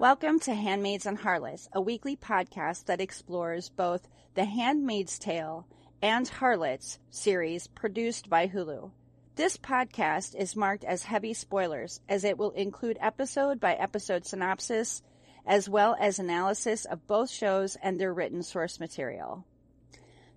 Welcome to Handmaids and Harlots, a weekly podcast that explores both the Handmaid's Tale and Harlots series produced by Hulu. This podcast is marked as heavy spoilers as it will include episode by episode synopsis as well as analysis of both shows and their written source material.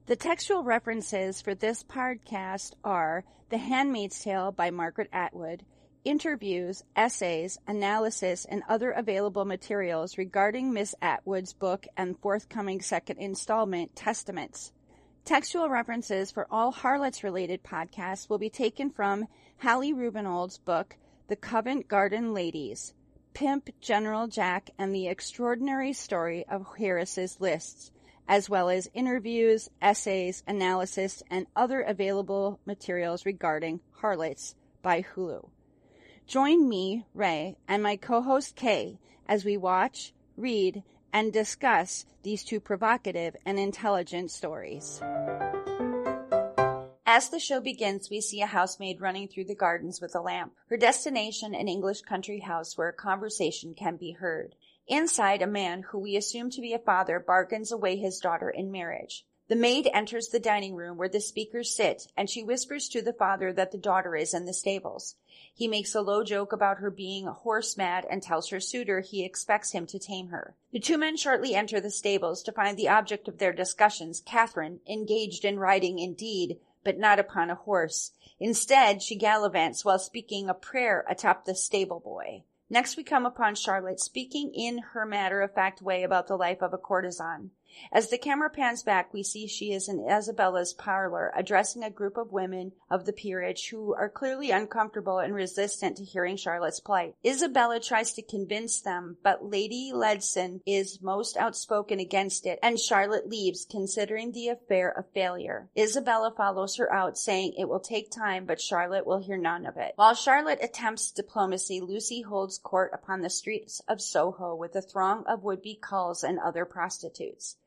The textual references for this podcast are The Handmaid's Tale by Margaret Atwood, interviews, essays, analysis, and other available materials regarding Miss Atwood's book and forthcoming second installment, Testaments. Textual references for all Harlots related podcasts will be taken from Hallie Rubenhold's book, The Covent Garden Ladies, Pimp General Jack and the Extraordinary Story of Harris's Lists, as well as interviews, essays, analysis, and other available materials regarding Harlots by Hulu. Join me, Ray, and my co-host Kay as we watch, read, and discuss these two provocative and intelligent stories. As the show begins, we see a housemaid running through the gardens with a lamp. Her destination, an English country house where a conversation can be heard. Inside, a man, who we assume to be a father, bargains away his daughter in marriage. The maid enters the dining room where the speakers sit, and she whispers to the father that the daughter is in the stables. He makes a low joke about her being horse mad and tells her suitor he expects him to tame her. The two men shortly enter the stables to find the object of their discussions, Catherine, engaged in riding indeed, but not upon a horse. Instead, she gallivants while speaking a prayer atop the stable boy. Next, we come upon Charlotte speaking in her matter of fact way about the life of a courtesan. As the camera pans back, we see she is in Isabella's parlor addressing a group of women of the peerage who are clearly uncomfortable and resistant to hearing Charlotte's plight. Isabella tries to convince them, but Lady Ledson is most outspoken against it, and Charlotte leaves, considering the affair a failure. Isabella follows her out, saying it will take time, but Charlotte will hear none of it. While Charlotte attempts diplomacy, Lucy holds court upon the streets of Soho with a throng of would-be culls and other prostitutes.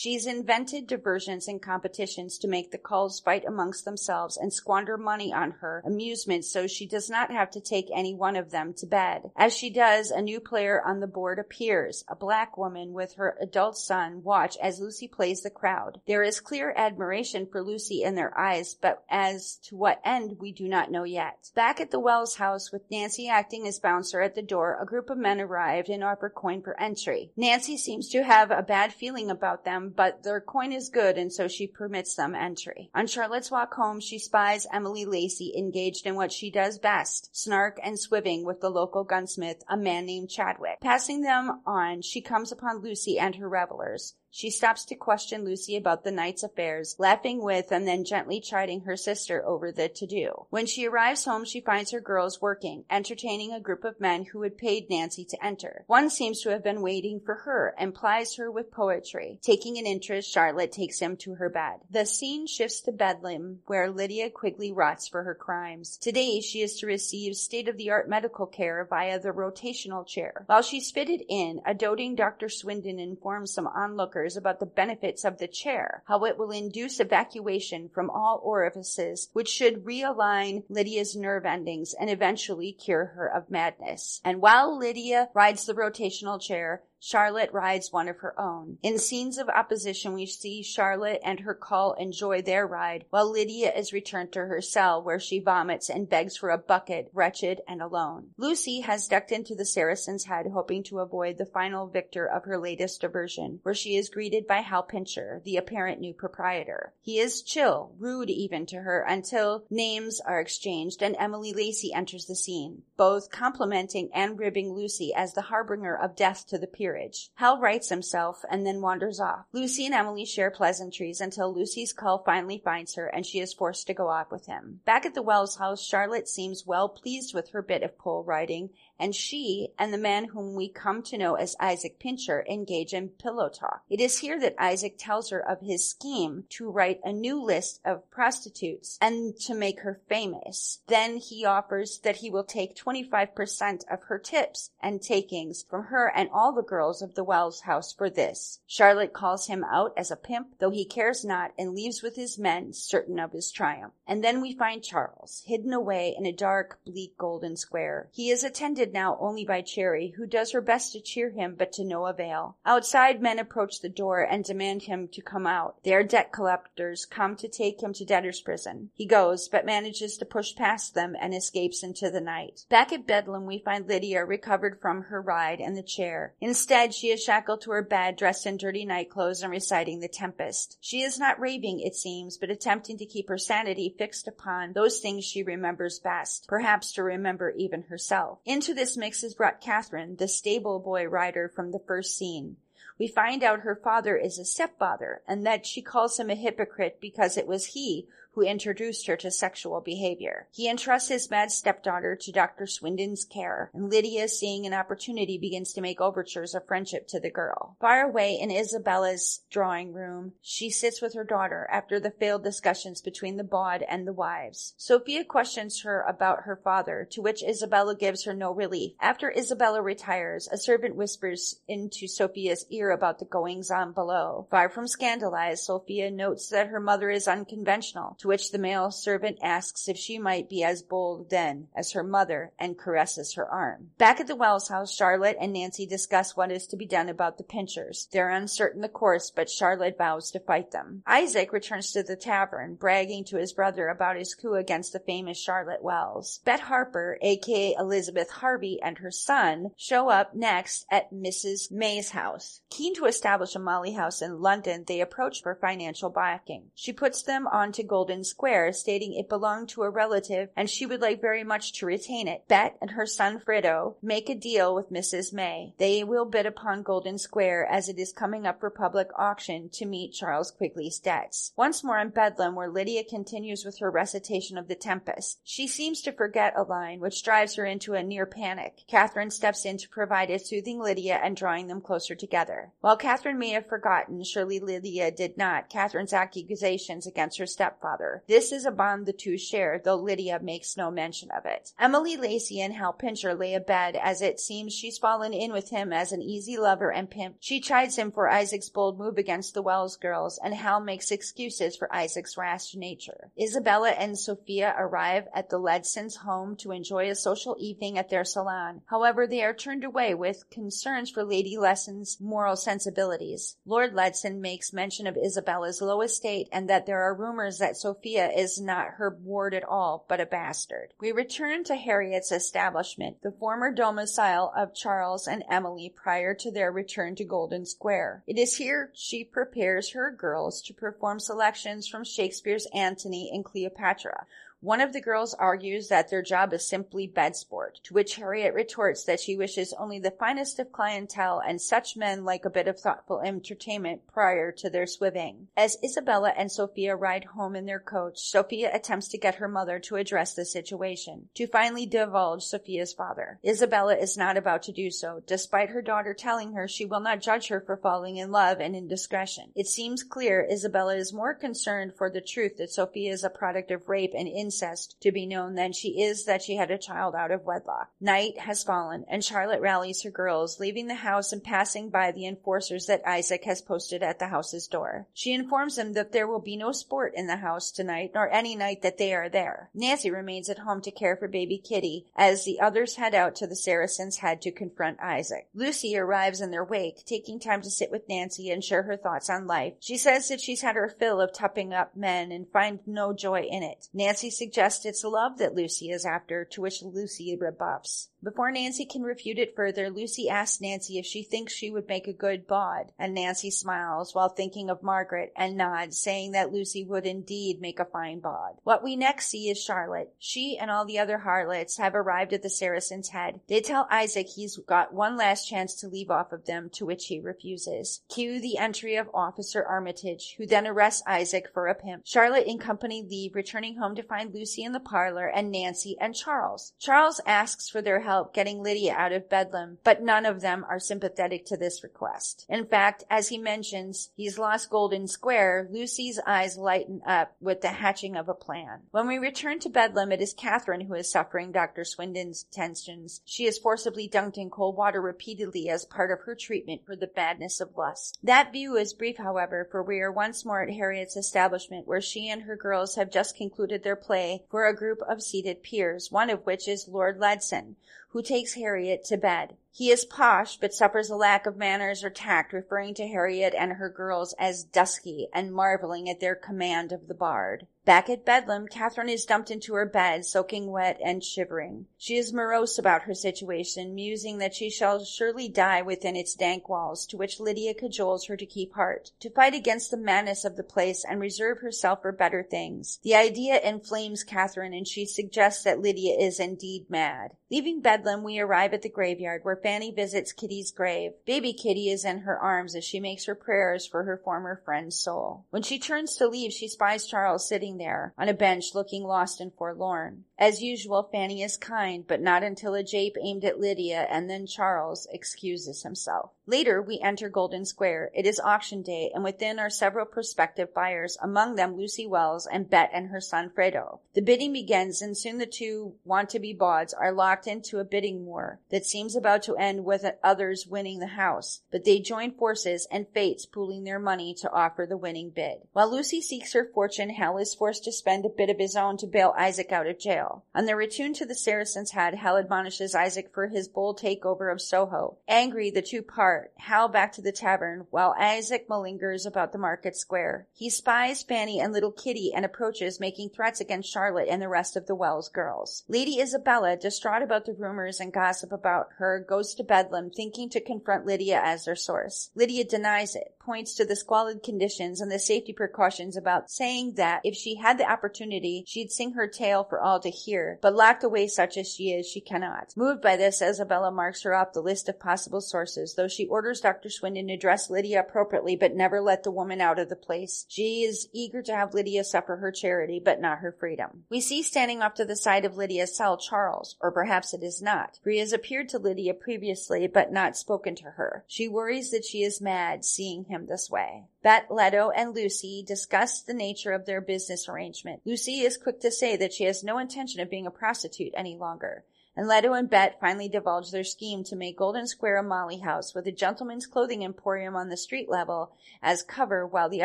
She's invented diversions and competitions to make the culls fight amongst themselves and squander money on her amusement so she does not have to take any one of them to bed. As she does, a new player on the board appears, a black woman with her adult son watch as Lucy plays the crowd. There is clear admiration for Lucy in their eyes, but as to what end we do not know yet. Back at the Wells house with Nancy acting as bouncer at the door, a group of men arrived and offer coin for entry. Nancy seems to have a bad feeling about them but their coin is good and so she permits them entry. On Charlotte's walk home, she spies Emily Lacey engaged in what she does best, snark and swiving with the local gunsmith, a man named Chadwick. Passing them on, she comes upon Lucy and her revelers. She stops to question Lucy about the night's affairs, laughing with and then gently chiding her sister over the to-do. When she arrives home, she finds her girls working, entertaining a group of men who had paid Nancy to enter. One seems to have been waiting for her and plies her with poetry. Taking an interest, Charlotte takes him to her bed. The scene shifts to Bedlam, where Lydia Quigley rots for her crimes. Today, she is to receive state-of-the-art medical care via the rotational chair. While she's fitted in, a doting Dr. Swindon informs some onlookers about the benefits of the chair, how it will induce evacuation from all orifices, which should realign Lydia's nerve endings and eventually cure her of madness. And while Lydia rides the rotational chair, Charlotte rides one of her own. In scenes of opposition, we see Charlotte and her cull enjoy their ride, while Lydia is returned to her cell where she vomits and begs for a bucket, wretched and alone. Lucy has ducked into the Saracen's Head hoping to avoid the final victor of her latest diversion, where she is greeted by Hal Pincher, the apparent new proprietor. He is chill, rude even to her until names are exchanged and Emily Lacey enters the scene, both complimenting and ribbing Lucy as the harbinger of death to the peer peerage. Hal rights himself and then wanders off. Lucy and Emily share pleasantries until Lucy's call finally finds her and she is forced to go off with him. Back at the Wells house, Charlotte seems well pleased with her bit of pole riding and she and the man whom we come to know as Isaac Pincher engage in pillow talk. It is here that Isaac tells her of his scheme to write a new list of prostitutes and to make her famous. Then he offers that he will take 25% of her tips and takings from her and all the girls of the Wells house for this. Charlotte calls him out as a pimp, though he cares not and leaves with his men certain of his triumph. And then we find Charles, hidden away in a dark, bleak golden square. He is attended now only by Cherry, who does her best to cheer him, but to no avail. Outside, men approach the door and demand him to come out. They are debt collectors come to take him to debtor's prison. He goes, but manages to push past them and escapes into the night. Back at Bedlam, we find Lydia recovered from her ride in the chair. Instead, she is shackled to her bed, dressed in dirty night clothes and reciting The Tempest. She is not raving, it seems, but attempting to keep her sanity fixed upon those things she remembers best, perhaps to remember even herself. Into this mix is brought Catherine, the stable boy rider from the first scene. We find out her father is a stepfather and that she calls him a hypocrite because it was he who introduced her to sexual behavior. He entrusts his mad stepdaughter to Dr. Swindon's care, and Lydia, seeing an opportunity, begins to make overtures of friendship to the girl. Far away in Isabella's drawing room, she sits with her daughter after the failed discussions between the bawd and the wives. Sophia questions her about her father, to which Isabella gives her no relief. After Isabella retires, a servant whispers into Sophia's ear about the goings on below. Far from scandalized, Sophia notes that her mother is unconventional, to which the male servant asks if she might be as bold then as her mother and caresses her arm. Back at the Wells house, Charlotte and Nancy discuss what is to be done about the Pinchers. They're uncertain the course, but Charlotte vows to fight them. Isaac returns to the tavern, bragging to his brother about his coup against the famous Charlotte Wells. Bet Harper, aka Elizabeth Harvey, and her son show up next at Mrs. May's house. Keen to establish a Molly house in London, they approach for financial backing. She puts them on to Square, stating it belonged to a relative and she would like very much to retain it. Bet and her son Frido make a deal with Mrs. May. They will bid upon Golden Square as it is coming up for public auction to meet Charles Quigley's debts. Once more in Bedlam, where Lydia continues with her recitation of The Tempest. She seems to forget a line, which drives her into a near panic. Catherine steps in to provide a soothing Lydia and drawing them closer together. While Catherine may have forgotten, surely Lydia did not, Catherine's accusations against her stepfather. This is a bond the two share, though Lydia makes no mention of it. Emily Lacey and Hal Pincher lay abed as it seems she's fallen in with him as an easy lover and pimp. She chides him for Isaac's bold move against the Wells girls, and Hal makes excuses for Isaac's rash nature. Isabella and Sophia arrive at the Ledsons' home to enjoy a social evening at their salon. However, they are turned away with concerns for Lady Ledson's moral sensibilities. Lord Ledson makes mention of Isabella's low estate and that there are rumors that Sophia Sophia is not her ward at all, but a bastard. We return to Harriet's establishment, the former domicile of Charles and Emily prior to their return to Golden Square. It is here she prepares her girls to perform selections from Shakespeare's Antony and Cleopatra, one of the girls argues that their job is simply bed sport, to which Harriet retorts that she wishes only the finest of clientele and such men like a bit of thoughtful entertainment prior to their swimming. As Isabella and Sophia ride home in their coach, Sophia attempts to get her mother to address the situation, to finally divulge Sophia's father. Isabella is not about to do so, despite her daughter telling her she will not judge her for falling in love and indiscretion. It seems clear Isabella is more concerned for the truth that Sophia is a product of rape and incest to be known than she is that she had a child out of wedlock. Night has fallen, and Charlotte rallies her girls, leaving the house and passing by the enforcers that Isaac has posted at the house's door. She informs them that there will be no sport in the house tonight, nor any night that they are there. Nancy remains at home to care for baby Kitty, as the others head out to the Saracen's Head to confront Isaac. Lucy arrives in their wake, taking time to sit with Nancy and share her thoughts on life. She says that she's had her fill of tupping up men and finds no joy in it. Nancy suggests it's love that Lucy is after, to which Lucy rebuffs. Before Nancy can refute it further, Lucy asks Nancy if she thinks she would make a good bawd, and Nancy smiles while thinking of Margaret and nods, saying that Lucy would indeed make a fine bawd. What we next see is Charlotte. She and all the other harlots have arrived at the Saracen's Head. They tell Isaac he's got one last chance to leave off of them, to which he refuses. Cue the entry of Officer Armitage, who then arrests Isaac for a pimp. Charlotte and company leave, returning home to find Lucy in the parlor and Nancy and Charles. Charles asks for their help getting Lydia out of Bedlam, but none of them are sympathetic to this request. In fact, as he mentions he's lost Golden Square, Lucy's eyes lighten up with the hatching of a plan. When we return to Bedlam, it is Catherine who is suffering Dr. Swindon's tensions. She is forcibly dunked in cold water repeatedly as part of her treatment for the badness of lust. That view is brief, however, for we are once more at Harriet's establishment where she and her girls have just concluded their play for a group of seated peers, one of which is Lord Ledson, who takes Harriet to bed. He is posh, but suffers a lack of manners or tact, referring to Harriet and her girls as dusky and marveling at their command of the bard. Back at Bedlam, Catherine is dumped into her bed, soaking wet and shivering. She is morose about her situation, musing that she shall surely die within its dank walls, to which Lydia cajoles her to keep heart, to fight against the madness of the place and reserve herself for better things. The idea inflames Catherine, and she suggests that Lydia is indeed mad. Leaving Bedlam, we arrive at the graveyard, where Fanny visits Kitty's grave. Baby Kitty is in her arms as she makes her prayers for her former friend's soul. When she turns to leave, she spies Charles sitting there on a bench looking lost and forlorn. As usual, Fanny is kind, but not until a jape aimed at Lydia and then Charles excuses himself. Later, we enter Golden Square. It is auction day, and within are several prospective buyers, among them Lucy Wells and Bet and her son Fredo. The bidding begins, and soon the two want-to-be bawds are locked into a bidding war that seems about to end with others winning the house. But they join forces, and fates pooling their money to offer the winning bid. While Lucy seeks her fortune, Hal is forced to spend a bit of his own to bail Isaac out of jail. On their return to the Saracen's Head, Hal admonishes Isaac for his bold takeover of Soho. Angry, the two part Hal back to the tavern, while Isaac malingers about the market square. He spies Fanny and little Kitty and approaches, making threats against Charlotte and the rest of the Wells girls. Lady Isabella, distraught about the rumors and gossip about her, goes to Bedlam, thinking to confront Lydia as their source. Lydia denies it, points to the squalid conditions and the safety precautions about saying that if she had the opportunity, she'd sing her tale for all to hear, but locked away such as she is, she cannot. Moved by this, Isabella marks her off the list of possible sources, though she orders Dr. Swindon to address Lydia appropriately but never let the woman out of the place. She is eager to have Lydia suffer her charity, but not her freedom. We see standing off to the side of Lydia's cell Charles, or perhaps it is not, for he has appeared to Lydia previously but not spoken to her. She worries that she is mad seeing him this way. Bet, Leto, and Lucy discuss the nature of their business arrangement. Lucy is quick to say that she has no intention of being a prostitute any longer and Leto and Bet finally divulge their scheme to make Golden Square a Molly house with a gentleman's clothing emporium on the street level as cover while the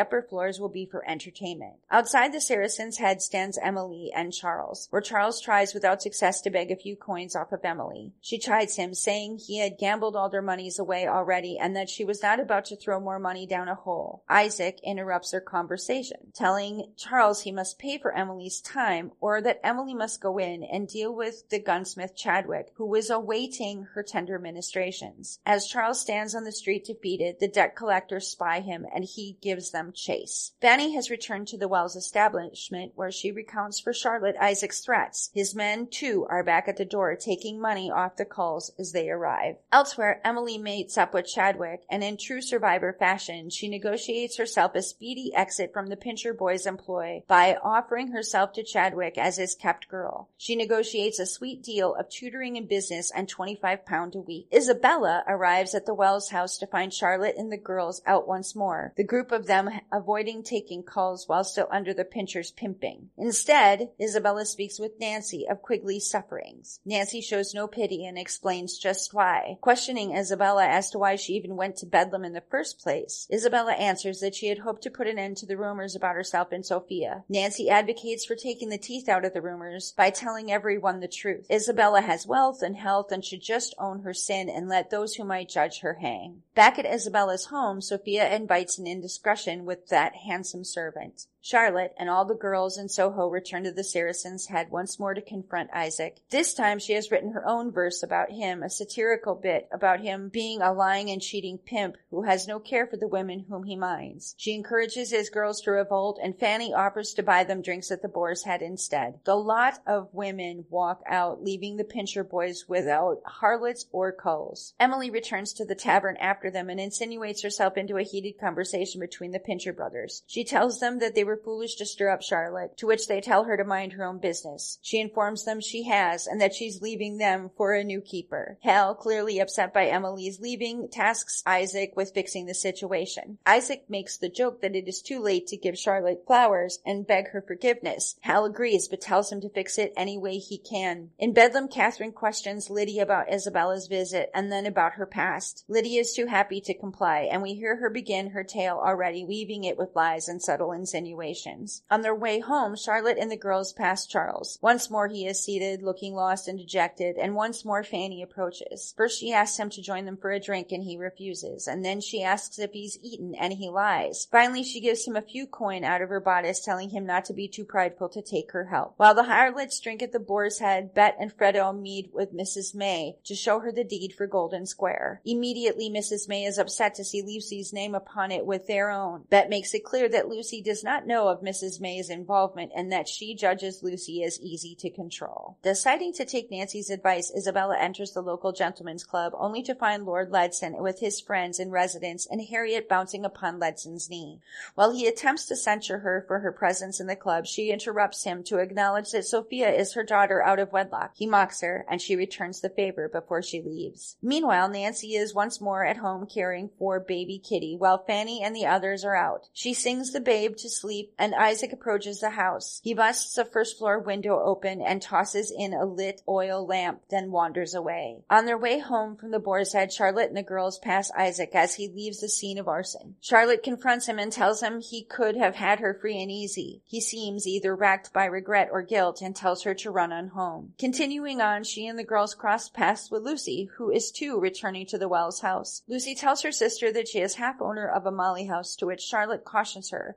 upper floors will be for entertainment. Outside the Saracen's Head stands Emily and Charles, where Charles tries without success to beg a few coins off of Emily. She chides him, saying he had gambled all their monies away already and that she was not about to throw more money down a hole. Isaac interrupts their conversation, telling Charles he must pay for Emily's time or that Emily must go in and deal with the gunsmith Chadwick, who was awaiting her tender ministrations. As Charles stands on the street defeated, the debt collectors spy him and he gives them chase. Fanny has returned to the Wells establishment where she recounts for Charlotte Isaac's threats. His men, too, are back at the door taking money off the culls as they arrive. Elsewhere, Emily mates up with Chadwick and in true survivor fashion, she negotiates herself a speedy exit from the Pincher boys' employ by offering herself to Chadwick as his kept girl. She negotiates a sweet deal of tutoring in business and 25 pound a week. Isabella arrives at the Wells house to find Charlotte and the girls out once more, the group of them avoiding taking calls while still under the pincher's pimping. Instead, Isabella speaks with Nancy of Quigley's sufferings. Nancy shows no pity and explains just why. Questioning Isabella as to why she even went to Bedlam in the first place, Isabella answers that she had hoped to put an end to the rumors about herself and Sophia. Nancy advocates for taking the teeth out of the rumors by telling everyone the truth. Isabella has wealth and health and should just own her sin and let those who might judge her hang. Back at Isabella's home, Sophia invites an indiscretion with that handsome servant. Charlotte and all the girls in Soho return to the Saracen's Head once more to confront Isaac. This time she has written her own verse about him, a satirical bit about him being a lying and cheating pimp who has no care for the women whom he minds. She encourages his girls to revolt and Fanny offers to buy them drinks at the Boar's Head instead. The lot of women walk out, leaving the Pincher boys without harlots or culls. Emily returns to the tavern after them and insinuates herself into a heated conversation between the Pincher brothers. She tells them that they were foolish to stir up Charlotte, to which they tell her to mind her own business. She informs them she has, and that she's leaving them for a new keeper. Hal, clearly upset by Emily's leaving, tasks Isaac with fixing the situation. Isaac makes the joke that it is too late to give Charlotte flowers and beg her forgiveness. Hal agrees, but tells him to fix it any way he can. In Bedlam, Catherine questions Lydia about Isabella's visit and then about her past. Lydia is too happy to comply, and we hear her begin her tale already, weaving it with lies and subtle insinuations situations. On their way home, Charlotte and the girls pass Charles. Once more he is seated, looking lost and dejected, and once more Fanny approaches. First she asks him to join them for a drink and he refuses, and then she asks if he's eaten and he lies. Finally she gives him a few coin out of her bodice, telling him not to be too prideful to take her help. While the harlots drink at the Boar's Head, Bet and Freddo meet with Mrs. May to show her the deed for Golden Square. Immediately Mrs. May is upset to see Lucy's name upon it with their own. Bet makes it clear that Lucy does not know of Mrs. May's involvement and that she judges Lucy as easy to control. Deciding to take Nancy's advice, Isabella enters the local gentleman's club only to find Lord Ledson with his friends in residence and Harriet bouncing upon Ledson's knee. While he attempts to censure her for her presence in the club, she interrupts him to acknowledge that Sophia is her daughter out of wedlock. He mocks her and she returns the favor before she leaves. Meanwhile, Nancy is once more at home caring for baby Kitty while Fanny and the others are out. She sings the babe to sleep and Isaac approaches the house. He busts a first floor window open and tosses in a lit oil lamp, then wanders away. On their way home from the Boar's Head, Charlotte and the girls pass Isaac as he leaves the scene of arson. Charlotte confronts him and tells him he could have had her free and easy. He seems either racked by regret or guilt and tells her to run on home. Continuing on, she and the girls cross paths with Lucy, who is too returning to the Wells house. Lucy tells her sister that she is half owner of a molly house to which Charlotte cautions her.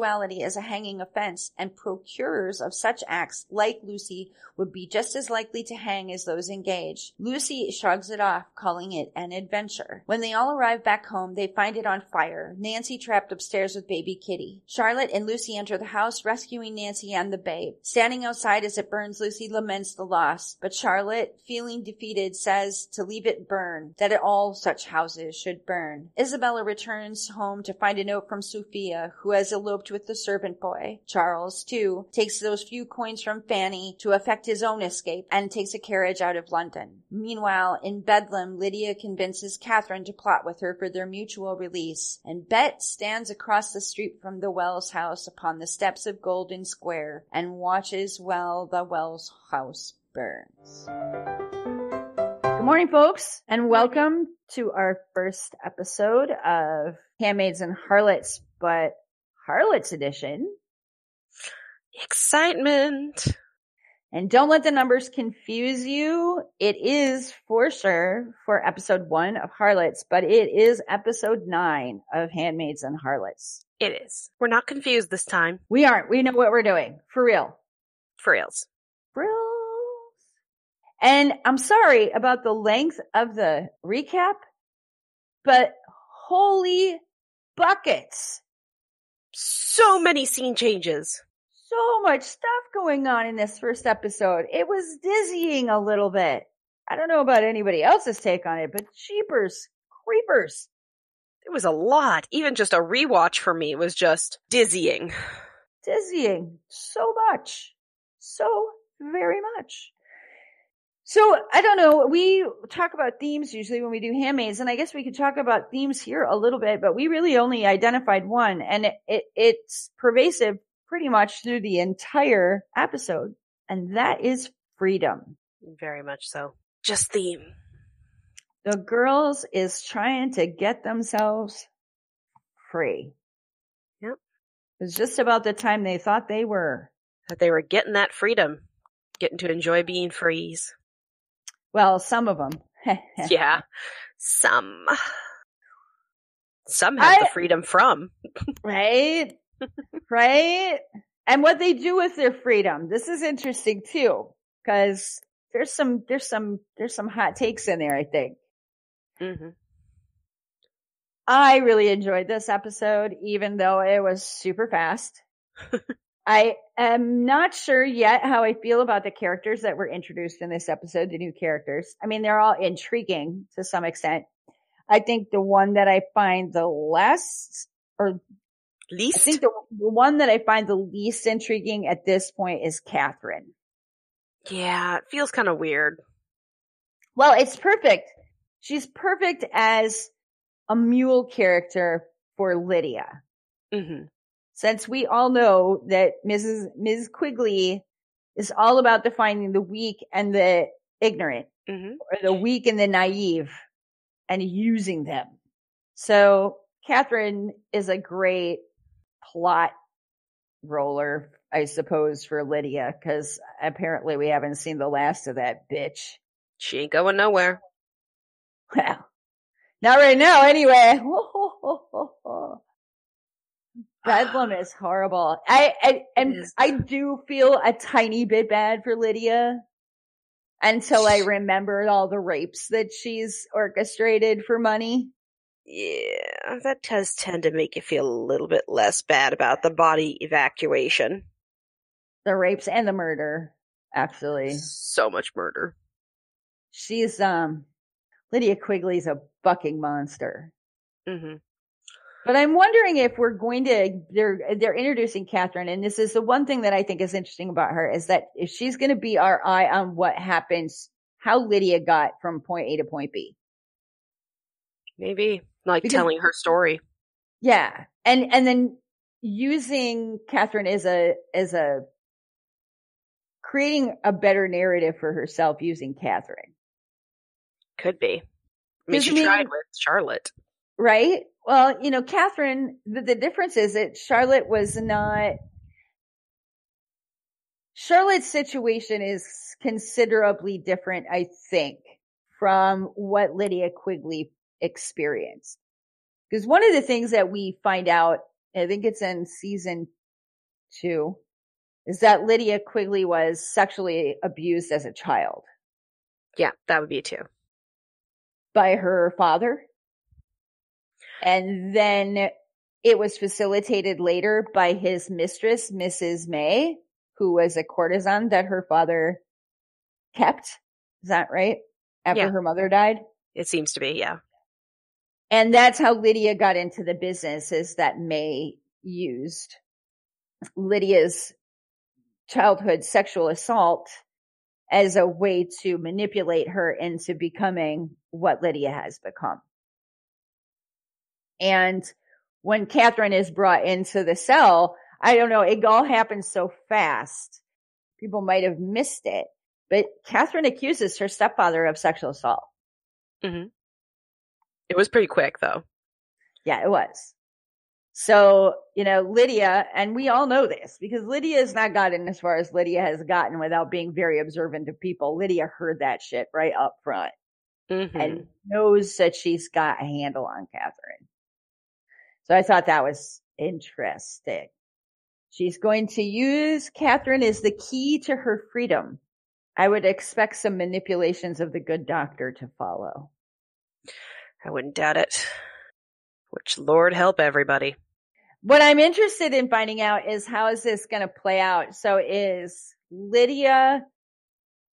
Homosexuality is a hanging offense and procurers of such acts, like Lucy, would be just as likely to hang as those engaged. Lucy shrugs it off, calling it an adventure. When they all arrive back home, they find it on fire, Nancy trapped upstairs with baby Kitty. Charlotte and Lucy enter the house, rescuing Nancy and the babe. Standing outside as it burns, Lucy laments the loss, but Charlotte, feeling defeated, says to leave it burn, that all such houses should burn. Isabella returns home to find a note from Sophia, who has eloped with the servant boy. Charles, too, takes those few coins from Fanny to effect his own escape and takes a carriage out of London. Meanwhile, in Bedlam, Lydia convinces Catherine to plot with her for their mutual release, and Bet stands across the street from the Wells house upon the steps of Golden Square and watches while the Wells house burns. Good morning, folks, and welcome to our first episode of Handmaids and Harlots, but Harlots edition. Excitement. And don't let the numbers confuse you. It is for sure for episode one of Harlots, but it is episode nine of Handmaids and Harlots. It is. We're not confused this time. We aren't. We know what we're doing. For real. For reals. For reals. And I'm sorry about the length of the recap, but holy buckets. So many scene changes so much stuff going on in this first episode. It was dizzying a little bit. I don't know about anybody else's take on it, but cheapers, creepers. It was a lot. Even just a rewatch for me was just dizzying. Dizzying. So much. So very much. So I don't know. We talk about themes usually when we do handmaids, and I guess we could talk about themes here a little bit, but we really only identified one, and it, it, it's pervasive pretty much through the entire episode. And that is freedom. Very much so. Just theme. The girls is trying to get themselves free. Yep. It was just about the time they thought they were. That they were getting that freedom. Getting to enjoy being frees. Well, some of them. yeah. Some. Some have I, the freedom from. right? right? And what they do with their freedom. This is interesting too, because there's some, there's some, there's some hot takes in there, I think. Mm-hmm. I really enjoyed this episode, even though it was super fast. I am not sure yet how I feel about the characters that were introduced in this episode, the new characters. I mean, they're all intriguing to some extent. I think the one that I find the less or Least? I think the, the one that I find the least intriguing at this point is Catherine. Yeah, it feels kind of weird. Well, it's perfect. She's perfect as a mule character for Lydia. Mm-hmm. Since we all know that Mrs. Ms. Quigley is all about defining the weak and the ignorant, mm-hmm. or the weak and the naive, and using them. So Catherine is a great plot roller, I suppose, for Lydia, because apparently we haven't seen the last of that bitch. She ain't going nowhere. Well, not right now, anyway. Bedlam is horrible. I, I and. I do feel a tiny bit bad for Lydia until I remembered all the rapes that she's orchestrated for money. Yeah, that does tend to make you feel a little bit less bad about the body evacuation. The rapes and the murder, actually. So much murder. She's um Lydia Quigley's a bucking monster. hmm But I'm wondering if we're going to they're they're introducing Catherine, and this is the one thing that I think is interesting about her is that if she's going to be our eye on what happens, how Lydia got from point A to point B. Maybe like Because- telling her story. Yeah, and and then using Catherine as a as a creating a better narrative for herself using Catherine, Could be. I mean, she mean- tried with Charlotte. right? Well, you know, Catherine. The, the difference is that Charlotte was not. Charlotte's situation is considerably different, I think, from what Lydia Quigley experienced. Because one of the things that we find out, I think it's in season two, is that Lydia Quigley was sexually abused as a child Yeah, that would be too. by her father. And then it was facilitated later by his mistress, Mrs. May, who was a courtesan that her father kept. Is that right? After Yeah. her mother died. It seems to be, yeah. And that's how Lydia got into the business is that May used Lydia's childhood sexual assault as a way to manipulate her into becoming what Lydia has become. And when Catherine is brought into the cell, I don't know, it all happens so fast. People might have missed it, but Catherine accuses her stepfather of sexual assault. It was pretty quick though. Yeah, it was. So, you know, Lydia, and we all know this because Lydia has not gotten as far as Lydia has gotten without being very observant of people. Lydia heard that shit right up front hmm and knows that she's got a handle on Catherine. So I thought that was interesting. She's going to use Catherine as the key to her freedom. I would expect some manipulations of the good doctor to follow. I wouldn't doubt it. Which Lord help everybody. What I'm interested in finding out is how is this going to play out? So is Lydia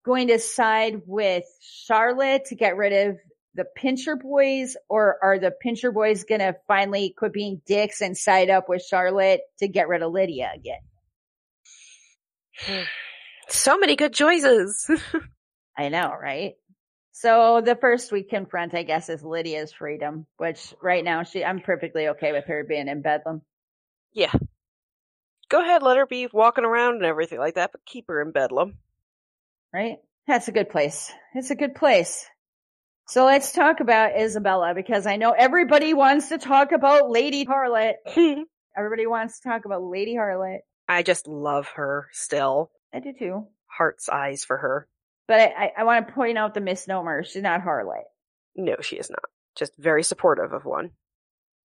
going to side with Charlotte to get rid of the Pincher boys or are the Pincher boys going to finally quit being dicks and side up with Charlotte to get rid of Lydia again? So many good choices. I know, right? So the first we confront, I guess, is Lydia's freedom, which right now she, I'm perfectly okay with her being in Bedlam. Yeah. Go ahead, let her be walking around and everything like that, but keep her in Bedlam. right? That's a good place. It's a good place. So let's talk about Isabella because I know everybody wants to talk about Lady Harlot. Everybody wants to talk about Lady Harlot. I just love her still. I do too. Heart's eyes for her. But I, I, I want to point out the misnomer. She's not Harlot. No, she is not. Just very supportive of one.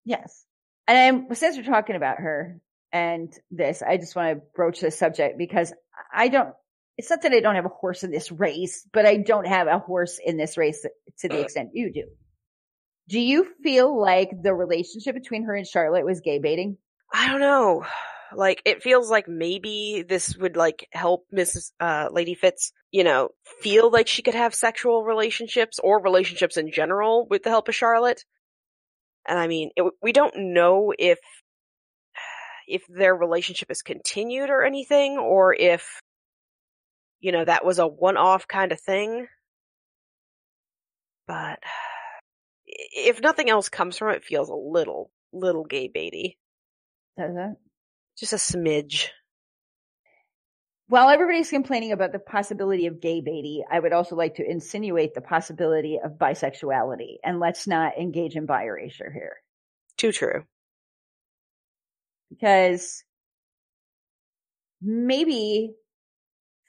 Yes. And I'm, since we're talking about her and this, I just want to broach this subject because I don't, it's not that I don't have a horse in this race, but I don't have a horse in this race to the extent you do. Do you feel like the relationship between her and Charlotte was gay baiting? I don't know. Like, it feels like maybe this would like help Mrs. Uh, Lady Fitz, you know, feel like she could have sexual relationships or relationships in general with the help of Charlotte. And I mean, it, we don't know if, if their relationship is continued or anything, or if, you know, that was a one-off kind of thing. But if nothing else comes from it, it feels a little, little gay baity. Does it? Just a smidge. While everybody's complaining about the possibility of gay baity, I would also like to insinuate the possibility of bisexuality. And let's not engage in bi erasure here. Too true. because maybe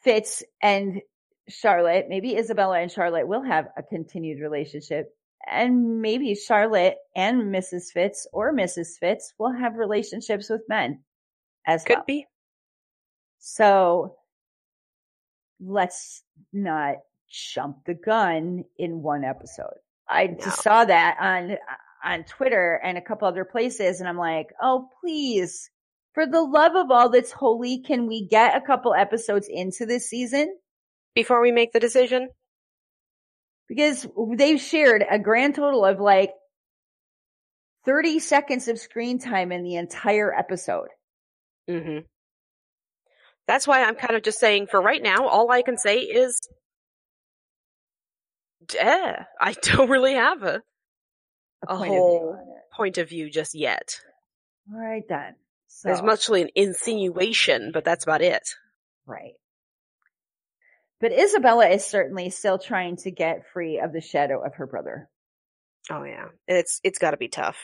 Fitz and Charlotte, maybe Isabella and Charlotte will have a continued relationship. And maybe Charlotte and Mrs. Fitz or Mrs. Fitz will have relationships with men as well. Could well. be. So let's not jump the gun in one episode. I No. just saw that on on Twitter and a couple other places and I'm like, "Oh, please. For the love of all that's holy, can we get a couple episodes into this season?" Before we make the decision, Because they've shared a grand total of like 30 seconds of screen time in the entire episode. hmm That's why I'm kind of just saying for right now, all I can say is, yeah, I don't really have a, A A point whole- it. point of view just yet. All right then. So, There's mostly an insinuation, but that's about it. Right. But Isabella is certainly still trying to get free of the shadow of her brother. Oh yeah, and it's it's got to be tough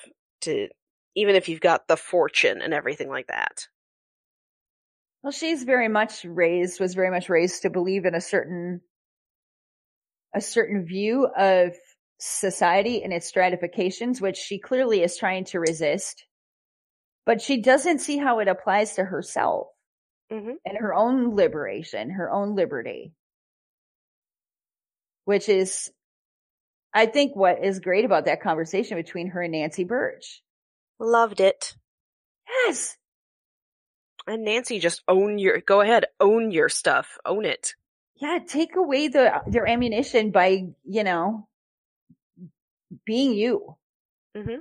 to even if you've got the fortune and everything like that. Well, she's very much raised, was very much raised to believe in a certain, a certain view of society and its stratifications, which she clearly is trying to resist. But she doesn't see how it applies to herself hmm and her own liberation, her own liberty. Which is, I think what is great about that conversation between her and Nancy Birch. Loved it. Yes. And Nancy, just own your, go ahead, own your stuff, own it. Yeah. Take away the, their ammunition by, you know, being you. Mm hmm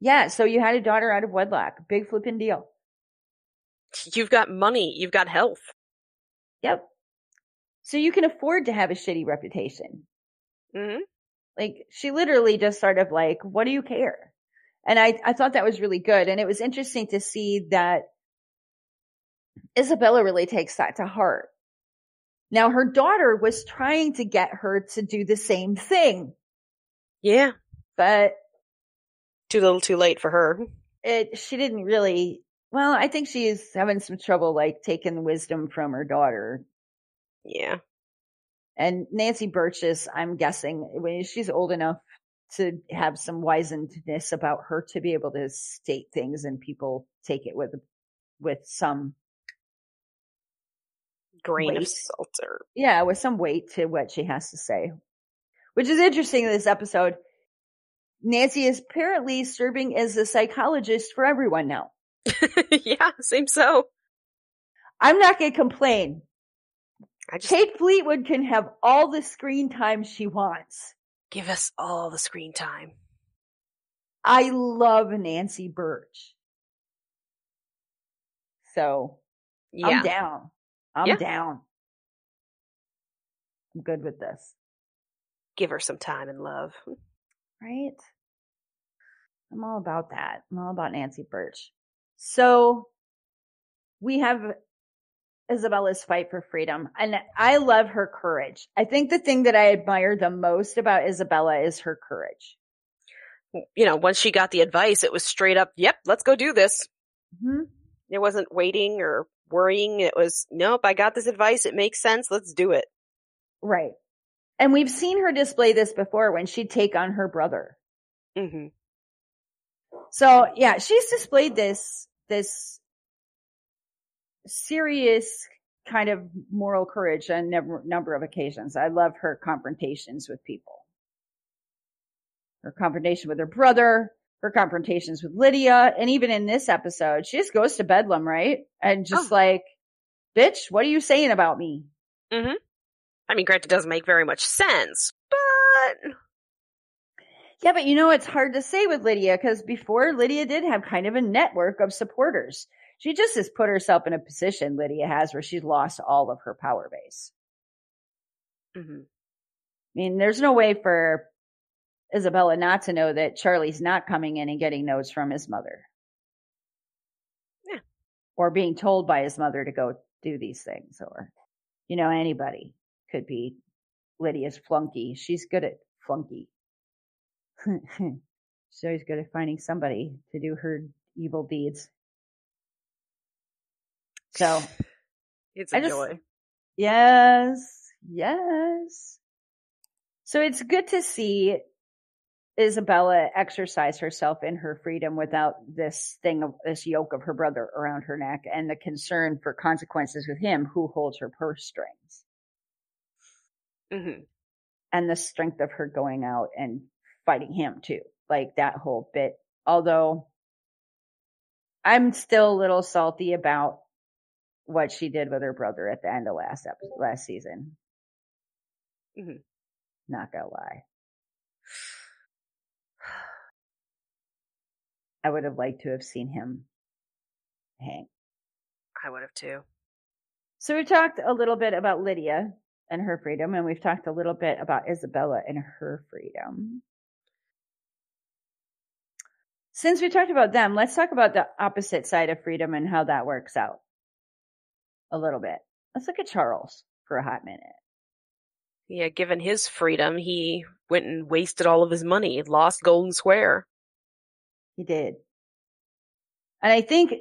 Yeah. So you had a daughter out of wedlock. Big flipping deal. You've got money, you've got health. Yep. So you can afford to have a shitty reputation. hmm Like she literally just sort of like, what do you care? And I, I thought that was really good. And it was interesting to see that Isabella really takes that to heart. Now her daughter was trying to get her to do the same thing, Yeah, but too little, too late for her. it, she didn't really, well, I think she's having some trouble like taking wisdom from her daughter. Yeah, And Nancy Birches, I'm guessing when she's old enough to have some wizenedness about her to be able to state things and people take it with, with some, grain of salt or yeah, with some weight to what she has to say. Which is interesting in this episode. Nancy is apparently serving as a psychologist for everyone now. yeah, seems so. I'm not going to complain. Just Kate Fleetwood can have all the screen time she wants. give us all the screen time. I love Nancy Birch. So Yeah, I'm down. I'm Yeah. down. I'm good with this. give her some time and love. Right? I'm all about that. I'm all about Nancy Birch. So we have Isabella's fight for freedom and I love her courage. I think the thing that I admire the most about Isabella is her courage. You know, once she got the advice, it was straight up, yep, let's go do this. hmm It wasn't waiting or worrying. It was, nope, I got this advice. It makes sense. Let's do it. Right. And we've seen her display this before when she'd take on her brother. hmm So yeah, she's displayed this, this serious kind of moral courage on a number of occasions. I love her confrontations with people. Her confrontation with her brother, her confrontations with Lydia, and even in this episode, she just goes to Bedlam, right? And just Oh. like, bitch, what are you saying about me? hmm I mean, granted, it doesn't make very much sense, but Yeah, but you know, it's hard to say with Lydia because before Lydia did have kind of a network of supporters. She just has put herself in a position Lydia has where she's lost all of her power base. Mhm. I mean, there's no way for Isabella not to know that Charlie's not coming in and getting notes from his mother. Yeah. Or being told by his mother to go do these things or, you know, anybody could be Lydia's flunky. She's good at flunky. She's always good at finding somebody to do her evil deeds. So it's a I just- joy. Yes, yes. So it's good to see Isabella exercise herself in her freedom without this thing of this yoke of her brother around her neck and the concern for consequences with him who holds her purse strings hmm and the strength of her going out and fighting him too. Like that whole bit. Although I'm still a little salty about what she did with her brother at the end of last episode, last season. Mhm. Not gonna lie. I would have liked to have seen him hang. I would have too. So we talked a little bit about Lydia and her freedom, and we've talked a little bit about Isabella and her freedom. Since we talked about them, let's talk about the opposite side of freedom and how that works out a little bit. Let's look at Charles for a hot minute. Yeah, given his freedom, he went and wasted all of his money, lost Golden Square. He did. And I think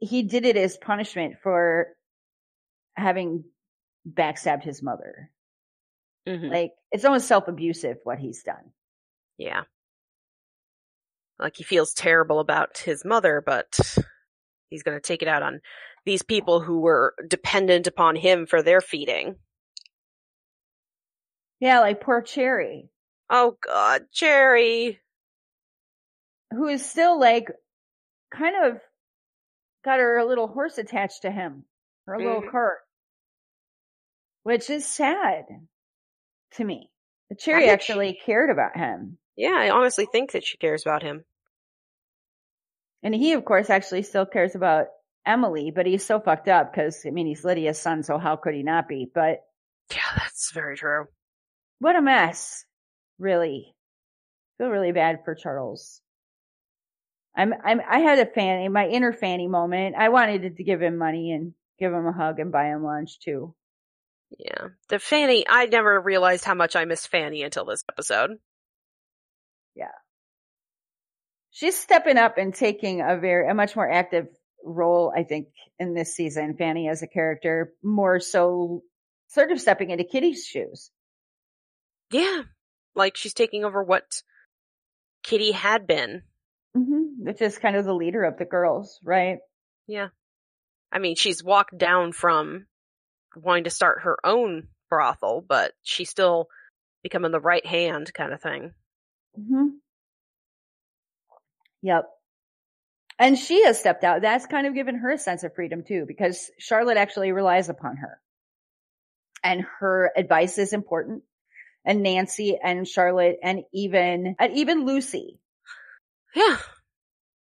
he did it as punishment for having backstabbed his mother. hmm Like, it's almost self abusive what he's done. Yeah. Like he feels terrible about his mother, but he's gonna take it out on these people who were dependent upon him for their feeding. Yeah, like poor Cherry, Oh god, Cherry. who is still like kind of got her little horse attached to him, her little Mhm. cart, which is sad to me. But Cherry actually cared about him. Yeah, I honestly think that she cares about him. And he, of course, actually still cares about Emily, but he's so fucked up because, I mean, he's Lydia's son, so how could he not be? But Yeah, that's very true. what a mess. Really. feel really bad for Charles. I'm, I'm, I had a Fanny, my inner Fanny moment. I wanted to give him money and give him a hug and buy him lunch too. Yeah. The Fanny, I never realized how much I miss Fanny until this episode. Yeah. She's stepping up and taking a very, a much more active role, I think, in this season. Fanny as a character, more so sort of stepping into Kitty's shoes. Yeah. Like she's taking over what Kitty had been. hmm Which is kind of the leader of the girls, right? Yeah. I mean, she's walked down from wanting to start her own brothel, but she's still becoming the right hand kind of thing. hmm Yep. And she has stepped out. That's kind of given her a sense of freedom too, because Charlotte actually relies upon her. And her advice is important. And Nancy and Charlotte and even, and even Lucy, Yeah.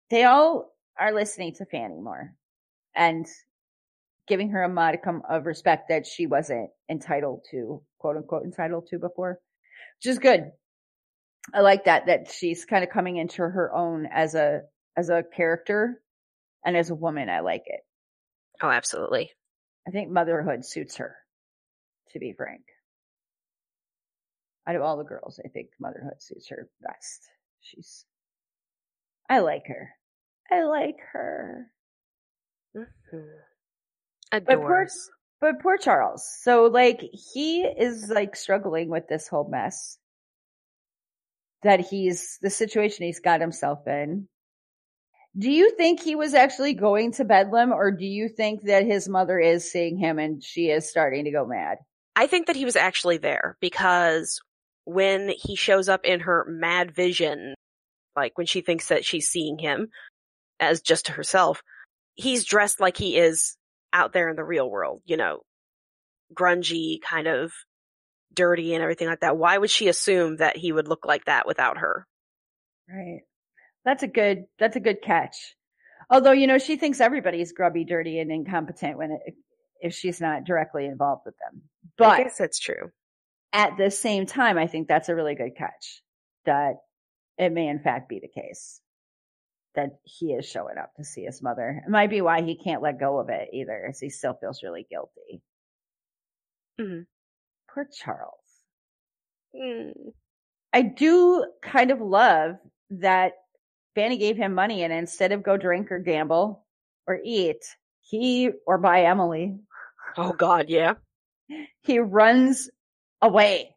they all are listening to Fanny more and giving her a modicum of respect that she wasn't entitled to, quote unquote, entitled to before, which is good. I like that, that she's kind of coming into her own as a, as a character and as a woman. I like it. Oh, absolutely. I think motherhood suits her, to be frank. Out of all the girls, I think motherhood suits her best. She's, I like her. I like her. Mm-hmm. But poor, but poor Charles. So like he is like struggling with this whole mess that he's the situation he's got himself in. Do you think he was actually going to Bedlam or do you think that his mother is seeing him and she is starting to go mad? I think that he was actually there because when he shows up in her mad vision, like when she thinks that she's seeing him as just herself, he's dressed like he is out there in the real world, you know, grungy, kind of dirty and everything like that. Why would she assume that he would look like that without her? Right. That's a good, that's a good catch. Although, you know, she thinks everybody's grubby, dirty and incompetent when it, if she's not directly involved with them. I But guess that's true. at the same time, I think that's a really good catch that it may in fact be the case that he is showing up to see his mother. It might be why he can't let go of it either, as he still feels really guilty. Mhm. Poor Charles. Mm. I do kind of love that Fanny gave him money and instead of go drink or gamble or eat, he, or by Emily, Oh God, yeah. he runs away.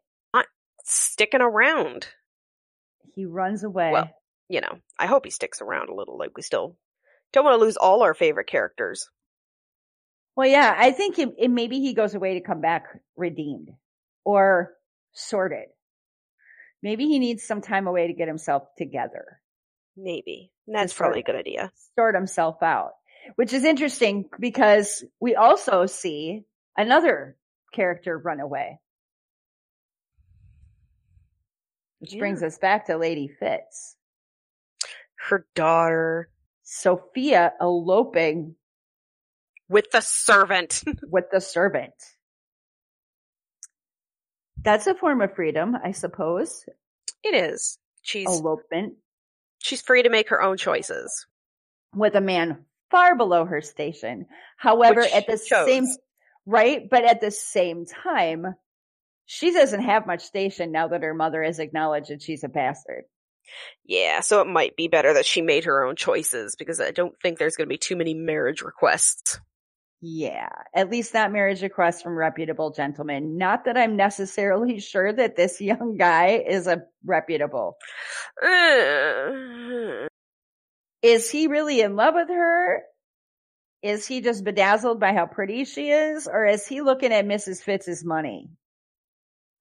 Sticking around. He runs away. Well, You know, I hope he sticks around a little. Like we still don't want to lose all our favorite characters. Well, yeah, I think it, it, maybe he goes away to come back redeemed or sorted. Maybe he needs some time away to get himself together, Maybe. That's probably a good idea. sort himself out, which is interesting because we also see another character run away. Which Yeah. brings us back to Lady Fitz. Her daughter Sophia eloping with the servant. with the servant. That's a form of freedom, I suppose. it is. She's Elopement she's free to make her own choices. with a man far below her station. However, Which at the chose. same, right? But at the same time, she doesn't have much station now that her mother has acknowledged that she's a bastard. Yeah, so it might be better that she made her own choices because I don't think there's going to be too many marriage requests. Yeah, at least not marriage requests from reputable gentlemen. Not that I'm necessarily sure that this young guy is a reputable. Uh, Is he really in love with her? Is he just bedazzled by how pretty she is? Or is he looking at Mrs. Fitz's money?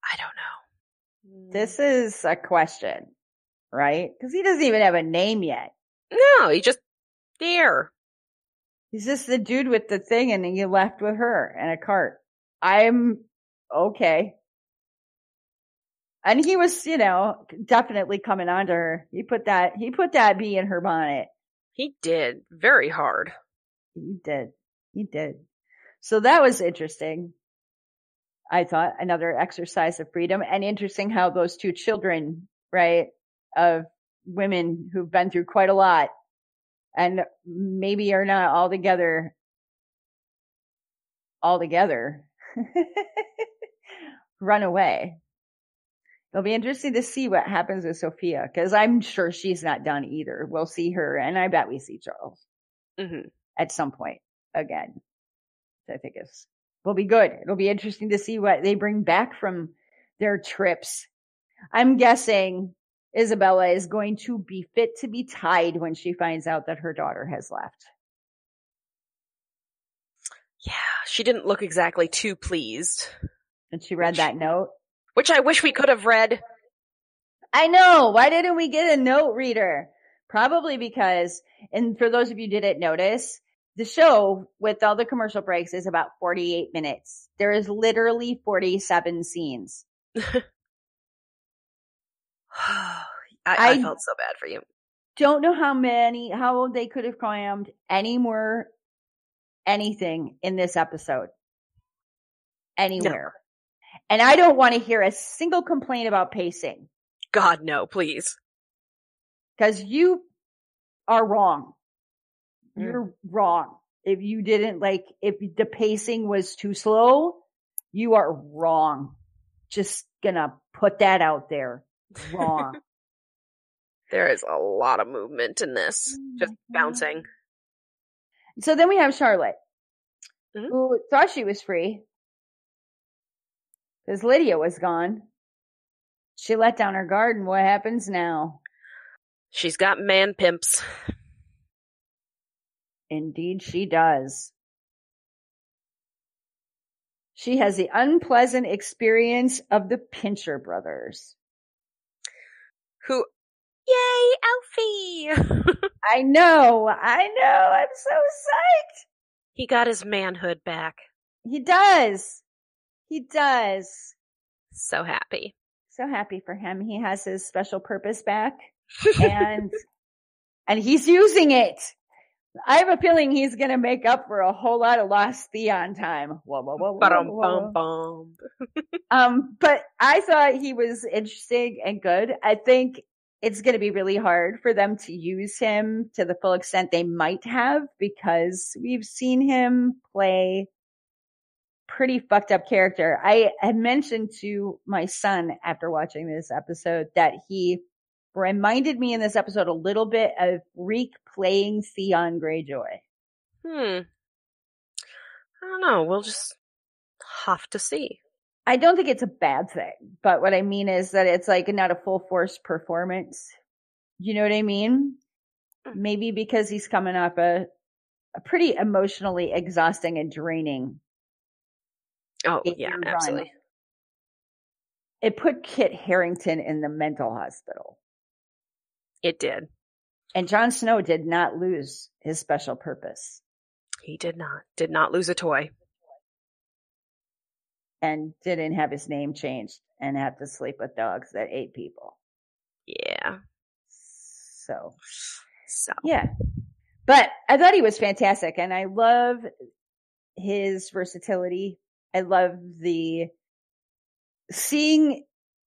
I don't know. This is a question, right? Because he doesn't even have a name yet. no, he just there. He's just the dude with the thing and he left with her and a cart. I'm okay. And he was, you know, definitely coming on to her. He put that, he put that bee in her bonnet. He did very hard. He did. He did. So that was interesting. I thought another exercise of freedom and interesting how those two children, right, of women who've been through quite a lot and maybe are not all together, all together, run away. It'll be interesting to see what happens with Sophia because I'm sure she's not done either. We'll see her and I bet we see Charles hmm at some point again. So I think it's will be good. It'll be interesting to see what they bring back from their trips. I'm guessing Isabella is going to be fit to be tied when she finds out that her daughter has left. Yeah, she didn't look exactly too pleased, And she read that note. which I wish we could have read. I know. Why didn't we get a note reader? Probably because, and for those of you who didn't notice, the show with all the commercial breaks is about 48 minutes. There is literally 47 scenes. I, I, I- felt so bad for you. don't know how many, how they could have crammed any more anything in this episode. Anywhere. And I don't want to hear a single complaint about pacing God, no, please. because you are wrong. Mm. You're wrong. If you didn't like, if the pacing was too slow, you are wrong. Just gonna put that out there. Wrong. There is a lot of movement in this, Oh just bouncing. So then we have Charlotte, Mhm. who thought she was free because Lydia was gone. She let down her guard, and what happens now? She's got man pimps. Indeed, she does. She has the unpleasant experience of the Pincher brothers. Who, yay, Alfie! I know, I know, I'm so psyched. he got his manhood back. He does. He does. So happy. So happy for him. He has his special purpose back. and and he's using it. I have a feeling he's going to make up for a whole lot of lost Theon time. Whoa, whoa, whoa, whoa, whoa, bum, whoa. bum. Um, but I thought he was interesting and good. I think it's going to be really hard for them to use him to the full extent they might have because we've seen him play pretty fucked up character. I had mentioned to my son after watching this episode that he reminded me in this episode a little bit of Reek playing Theon Greyjoy. Hmm. I don't know. We'll just have to see. I don't think it's a bad thing, but what I mean is that it's like not a full force performance. You know what I mean? Mm. Maybe because he's coming off a, a pretty emotionally exhausting and draining. Oh, yeah, run. absolutely. It put Kit Harington in the mental hospital. It did. And Jon Snow did not lose his special purpose He did not. Did not lose a toy. And didn't have his name changed and have to sleep with dogs that ate people. Yeah. So, So. yeah. But I thought he was fantastic and I love his versatility. I love the seeing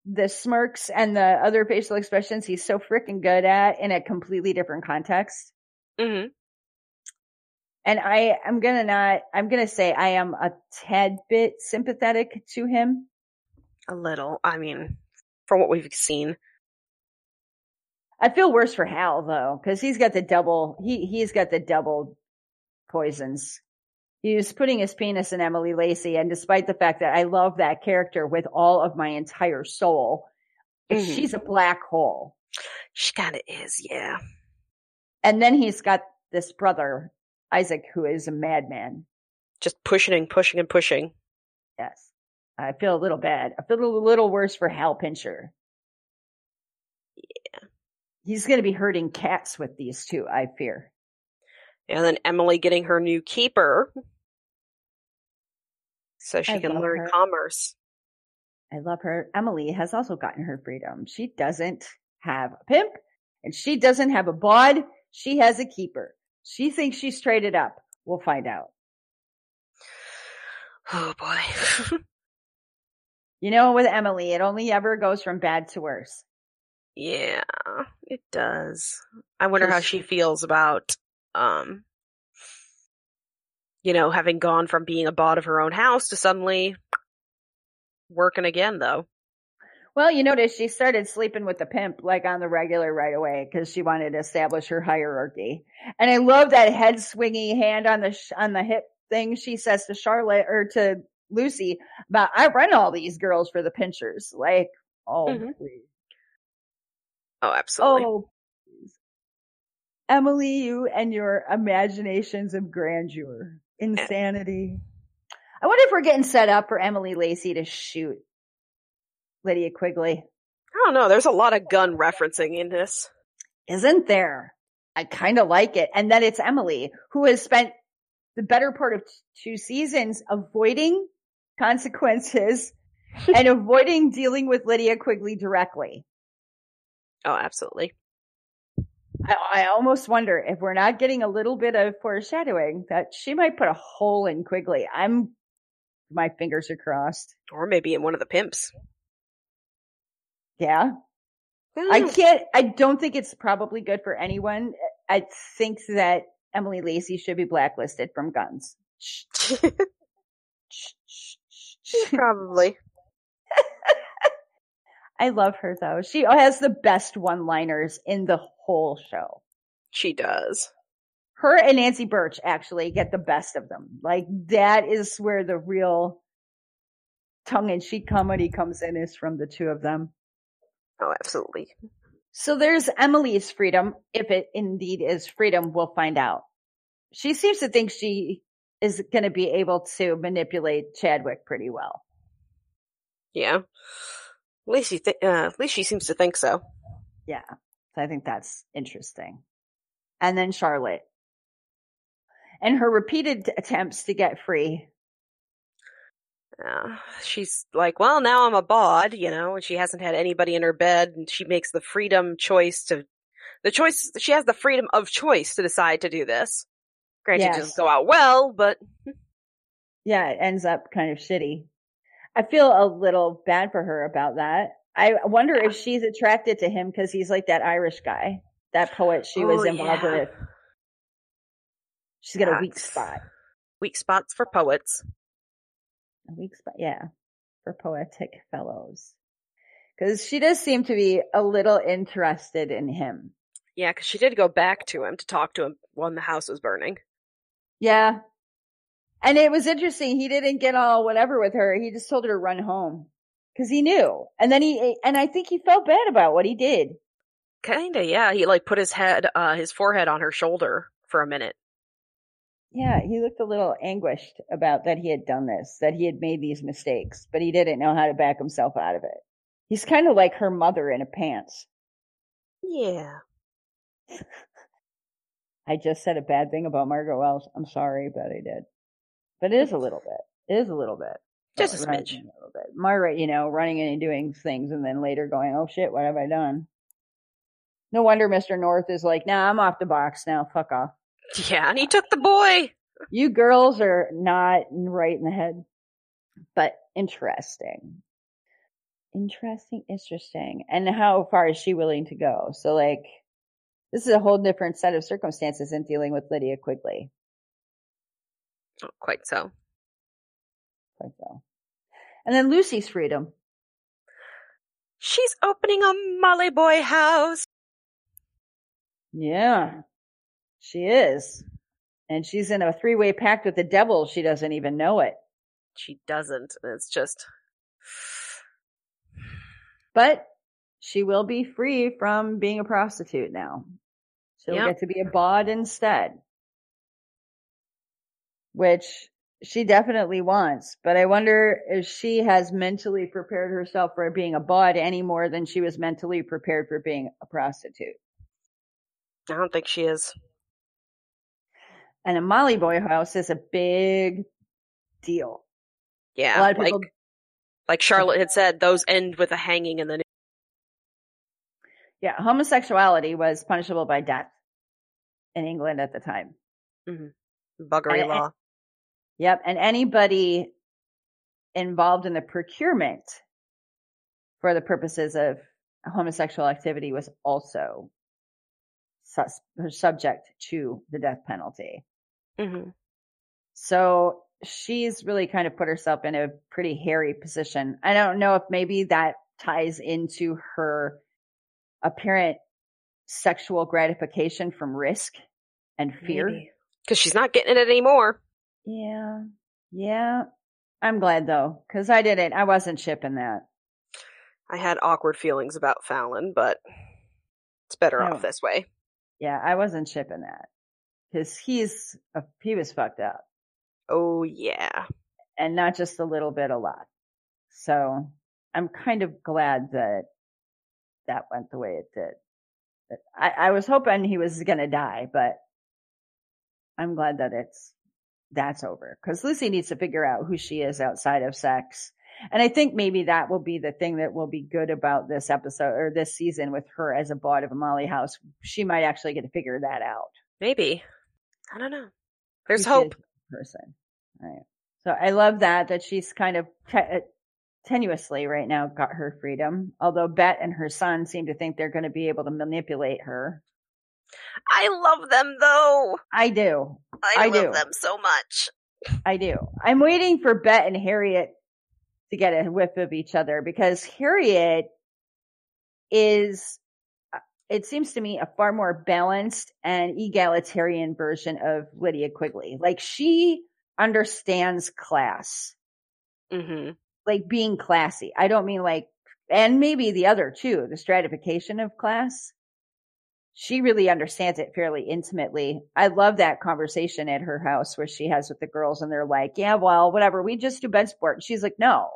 the smirks and the other facial expressions he's so freaking good at in a completely different context. hmm And I am gonna not, I'm gonna say I am a tad bit sympathetic to him. A little. I mean, from what we've seen. I feel worse for Hal though, cause he's got the double, he, he's got the double poisons. He was putting his penis in Emily Lacey and despite the fact that I love that character with all of my entire soul, Mhm. she's a black hole. She kind of is, yeah. And then he's got this brother, Isaac, who is a madman. Just pushing and pushing and pushing. Yes. I feel a little bad. I feel a little worse for Hal Pincher. Yeah. He's going to be hurting cats with these two, I fear. And then Emily getting her new keeper. So she I can learn her. commerce. I love her. Emily has also gotten her freedom. She doesn't have a pimp and she doesn't have a bod. She has a keeper. She thinks she's traded up. We'll find out. Oh boy. You know, with Emily, it only ever goes from bad to worse. yeah, it does. I wonder how she feels about, um, you know, having gone from being a bot of her own house to suddenly working again though. Well, you notice she started sleeping with the pimp like on the regular right away because she wanted to establish her hierarchy. And I love that head swingy hand on the sh- on the hip thing she says to Charlotte or to Lucy about I run all these girls for the pinchers. Like, oh, Mhm. please. Oh, absolutely. oh, please. Emily, you and your imaginations of grandeur, insanity. I wonder if we're getting set up for Emily Lacey to shoot Lydia Quigley. I don't know. There's a lot of gun referencing in this. isn't there? I kind of like it. And then it's Emily who has spent the better part of two seasons avoiding consequences and avoiding dealing with Lydia Quigley directly. Oh, absolutely. I, I almost wonder if we're not getting a little bit of foreshadowing that she might put a hole in Quigley. I'm, my fingers are crossed. Or maybe in one of the pimps. Yeah. I can't, I don't think it's probably good for anyone. I think that Emily Lacey should be blacklisted from guns. Probably. I love her though. She has the best one-liners in the whole show. She does. Her and Nancy Birch actually get the best of them. Like that is where the real tongue-in-cheek comedy comes in is from the two of them. Oh, absolutely. So there's Emily's freedom. If it indeed is freedom, we'll find out. She seems to think she is going to be able to manipulate Chadwick pretty well. Yeah. At least she, th- uh, at least she seems to think so. Yeah. So I think that's interesting. And then Charlotte. And her repeated attempts to get free. Uh, she's like, well, now I'm a bod, you know, and she hasn't had anybody in her bed, and she makes the freedom choice to, the choice, she has the freedom of choice to decide to do this. Granted, it doesn't go out well, but Yeah, it ends up kind of shitty. I feel a little bad for her about that. I wonder if she's attracted to him because he's like that Irish guy, that poet she was Oh, involved yeah. with. She's got a weak spot. weak spots for poets. A weak spot, yeah, for poetic fellows. Because she does seem to be a little interested in him. Yeah, because she did go back to him to talk to him when the house was burning. Yeah. And it was interesting. He didn't get all whatever with her. He just told her to run home because he knew. And then he, and I think he felt bad about what he did. Kinda, yeah. He like put his head, uh, his forehead on her shoulder for a minute. Yeah, he looked a little anguished about that he had done this, that he had made these mistakes, but he didn't know how to back himself out of it. He's kind of like her mother in a pants. Yeah. I just said a bad thing about Margot Wells. I'm sorry, but I did. But it is a little bit. It is a little bit. Just a smidge. A little bit. Margaret, you know, running in and doing things and then later going, oh shit, what have I done? No wonder Mr. North is like, nah, I'm off the box now. Fuck off. Yeah, and he took the boy. You girls are not right in the head, but interesting. Interesting, interesting. And how far is she willing to go? So like, this is a whole different set of circumstances in dealing with Lydia Quigley. Not quite so. Quite so. And then Lucy's freedom. She's opening a Molly Boy house. Yeah, she is. And she's in a three-way pact with the devil. She doesn't even know it. She doesn't. It's just, But she will be free from being a prostitute now. She'll Yep. get to be a bod instead. Which she definitely wants. But I wonder if she has mentally prepared herself for being a bod any more than she was mentally prepared for being a prostitute. I don't think she is. And a Molly Boy house is a big deal. Yeah, a lot of like people like Charlotte had said, those end with a hanging and then Yeah, homosexuality was punishable by death in England at the time. Mm-hmm. buggery And- law. Yep, and anybody involved in the procurement for the purposes of homosexual activity was also sus- subject to the death penalty. Hmm So she's really kind of put herself in a pretty hairy position. I don't know if maybe that ties into her apparent sexual gratification from risk and fear. Because she's not getting it anymore. Yeah. Yeah. I'm glad though, cause I didn't, I wasn't shipping that. I had awkward feelings about Fallon, but it's better No. off this way. Yeah, I wasn't shipping that. Cause he's, a, he was fucked up Oh yeah. and not just a little bit, a lot. So I'm kind of glad that that went the way it did. But I, I was hoping he was gonna die, but I'm glad that it's, that's over. Cause Lucy needs to figure out who she is outside of sex. And I think maybe that will be the thing that will be good about this episode or this season with her as a bot of a Molly House. She might actually get to figure that out. Maybe. I don't know. There's she hope. is as person. Right. So I love that, that she's kind of te- uh, tenuously right now got her freedom. Although Bet and her son seem to think they're going to be able to manipulate her. I love them though. I do. I, I love do. them so much. I do. I'm waiting for Bet and Harriet to get a whiff of each other because Harriet is, it seems to me, a far more balanced and egalitarian version of Lydia Quigley. Like she understands class, hmm like being classy. I don't mean like, and maybe the other too, the stratification of class. She really understands it fairly intimately. I love that conversation at her house where she has with the girls and they're like, yeah, well, whatever. We just do bed sport. And she's like, no,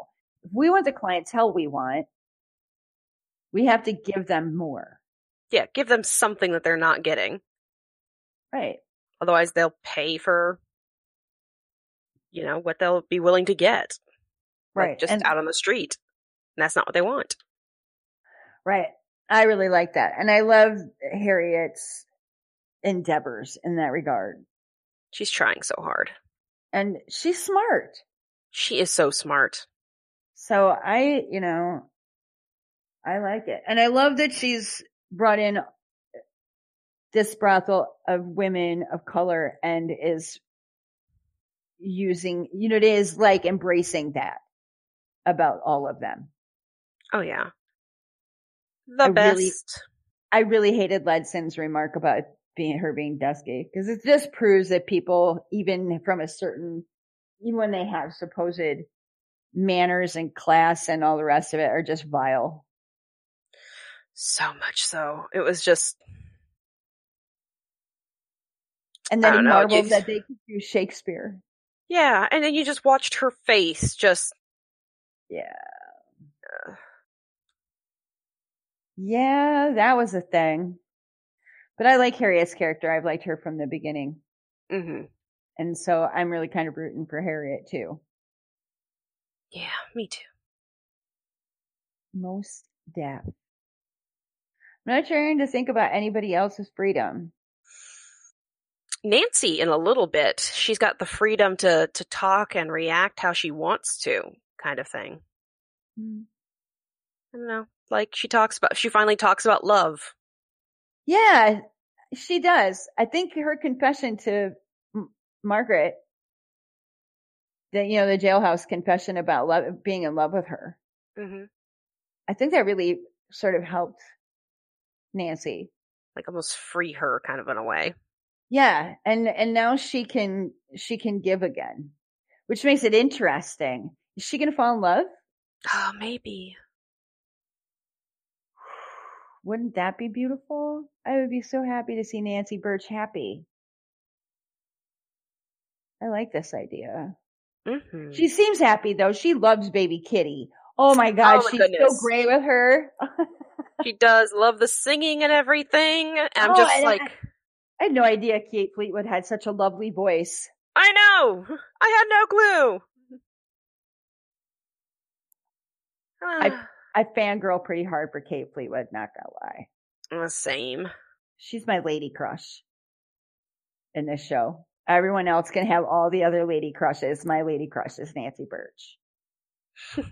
if we want the clientele we want, we have to give them more. Yeah, give them something that they're not getting. Right. Otherwise they'll pay for, you know, what they'll be willing to get. Like, Right. just and, out on the street. And that's not what they want. right. I really like that. And I love Harriet's endeavors in that regard. She's trying so hard. And she's smart. She is so smart. So I, you know, I like it. And I love that she's brought in this brothel of women of color and is using, you know, it is like embracing that about all of them. Oh yeah. The I best. really- I really hated Ledson's remark about being her being dusky because it just proves that people, even from a certain even when they have supposed manners and class and all the rest of it are just vile. So much so. It was just. And then he know, marveled just- that they could do Shakespeare. Yeah, and then you just watched her face just. Yeah. Yeah, that was a thing. But I like Harriet's character. I've liked her from the beginning. hmm And so I'm really kind of rooting for Harriet too. Yeah, me too. Most deaf. I'm not trying to think about anybody else's freedom. Nancy, in a little bit, she's got the freedom to to talk and react how she wants to, kind of thing. Hmm. I don't know. Like she talks about, she finally talks about love. Yeah, she does. I think her confession to M- Margaret, the you know the jailhouse confession about love, being in love with her. hmm I think that really sort of helped Nancy. Like almost free her, kind of in a way. Yeah, and and now she can she can give again, which makes it interesting. Is she going to fall in love? Oh, maybe. Wouldn't that be beautiful? I would be so happy to see Nancy Birch happy. I like this idea. hmm She seems happy though. She loves baby Kitty. Oh my god, Oh my she's so goodness. great with her. She does love the singing and everything. And I'm Oh, just like, I had no idea Kate Fleetwood had such a lovely voice. I know. I had no clue. I- I fangirl pretty hard for Kate Fleetwood, not gonna lie. Uh, Same. She's my lady crush in this show. Everyone else can have all the other lady crushes. My lady crush is Nancy Birch.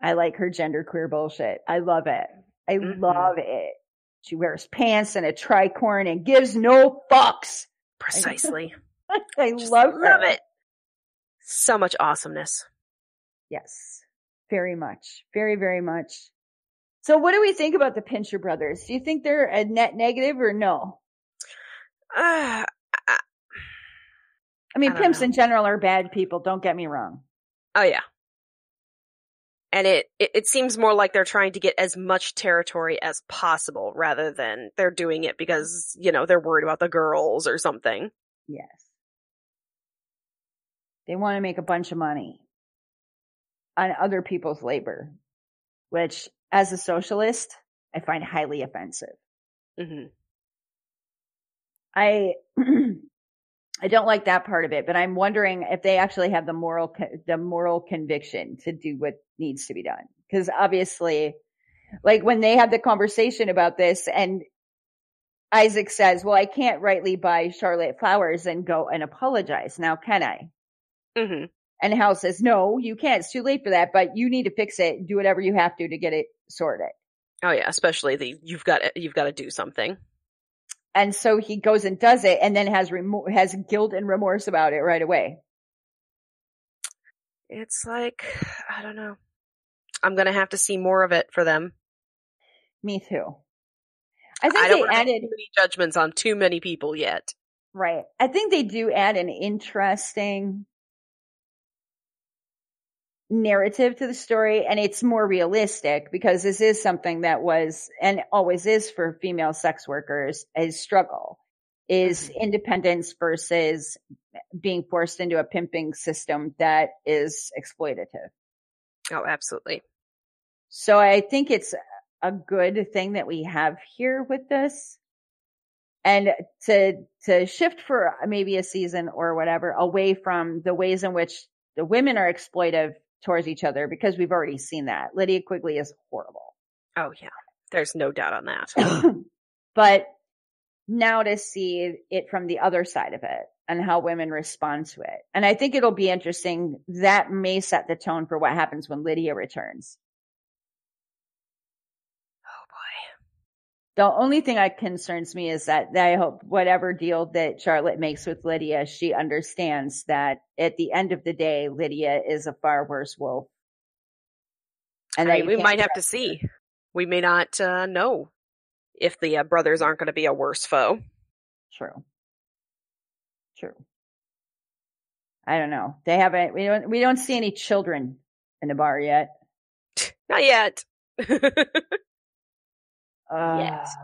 I like her genderqueer bullshit. I love it. I Mhm. love it. She wears pants and a tricorn and gives no fucks. Precisely. I Just love her. love it. So much awesomeness. Yes, very much. Very, very much. So what do we think about the Pincher brothers? Do you think they're a net negative or no? Uh, I mean, I pimps know. in general are bad people. Don't get me wrong. oh yeah. And it, it, it seems more like they're trying to get as much territory as possible rather than they're doing it because, you know, they're worried about the girls or something. Yes. They want to make a bunch of money on other people's labor, which as a socialist, I find highly offensive. hmm I I don't like that part of it, but I'm wondering if they actually have the moral the moral conviction to do what needs to be done. Because obviously, like when they had the conversation about this, and Isaac says, "Well, I can't rightly buy Charlotte flowers and go and apologize now, can I?" hmm And Hal says, "No, you can't. It's too late for that. But you need to fix it. Do whatever you have to to get it sorted." Oh yeah, especially the, you've got, you've got to do something. And so he goes and does it, and then has remo- has guilt and remorse about it right away. It's like, I don't know. I'm gonna have to see more of it for them. Me too. I think I don't they to added too many judgments on too many people yet. right. I think they do add an interesting narrative to the story and it's more realistic because this is something that was and always is for female sex workers a struggle is Mhm. independence versus being forced into a pimping system that is exploitative. Oh, absolutely. So I think it's a good thing that we have here with this. And to, to shift for maybe a season or whatever away from the ways in which the women are exploitive towards each other because we've already seen that. Lydia Quigley is horrible. Oh yeah. There's no doubt on that. but now to see it from the other side of it and how women respond to it. And I think it'll be interesting. That may set the tone for what happens when Lydia returns. Oh boy. The only thing that concerns me is that I hope whatever deal that Charlotte makes with Lydia, she understands that at the end of the day, Lydia is a far worse wolf. And I mean, we might have to her. see. We may not uh, know if the uh, brothers aren't going to be a worse foe. True. True. I don't know. They haven't. We don't. We don't see any children in the bar yet. Not yet. Oh, Yes.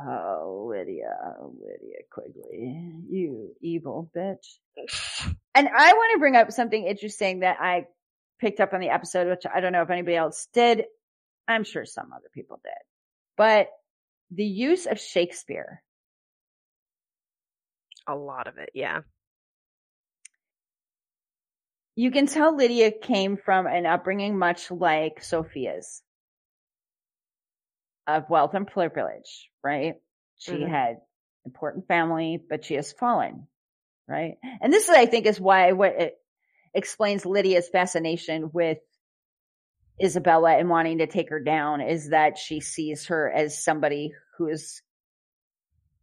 Lydia, oh, Lydia Quigley, you evil bitch. And I want to bring up something interesting that I picked up on the episode, which I don't know if anybody else did. I'm sure some other people did, but the use of Shakespeare. A lot of it, yeah. You can tell Lydia came from an upbringing much like Sophia's of wealth and privilege, right? She Mhm. had important family, but she has fallen, right? And this, I think, is why what it explains Lydia's fascination with Isabella and wanting to take her down is that she sees her as somebody who is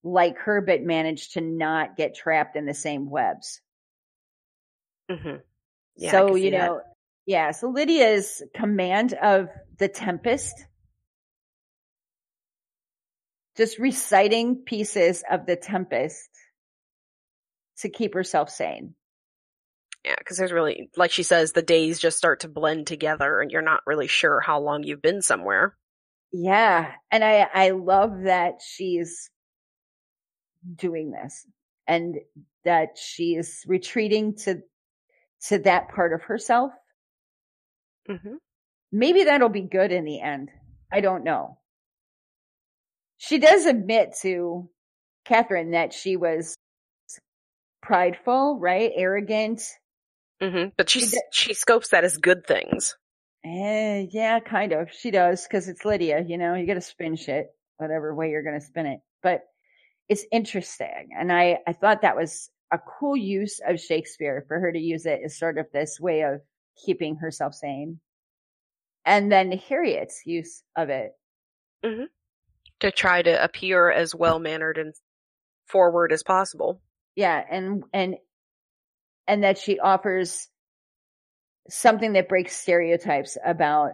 like her, but managed to not get trapped in the same webs. hmm Yeah, so, you that. know, yeah, so Lydia's command of the Tempest, just reciting pieces of the Tempest to keep herself sane. Yeah, because there's really, like she says, the days just start to blend together and you're not really sure how long you've been somewhere. Yeah. And I, I love that she's doing this and that she's retreating to, to that part of herself. hmm Maybe that'll be good in the end. I don't know. She does admit to Catherine that she was prideful, right? Arrogant. hmm But she, She scopes that as good things. Eh, yeah, kind of. She does because it's Lydia, you know, you got to spin shit whatever way you're going to spin it. But it's interesting. And I, I thought that was a cool use of Shakespeare for her to use it as sort of this way of keeping herself sane. And then Harriet's use of it. To try to appear as well mannered and forward as possible. Yeah. And, and, and that she offers something that breaks stereotypes about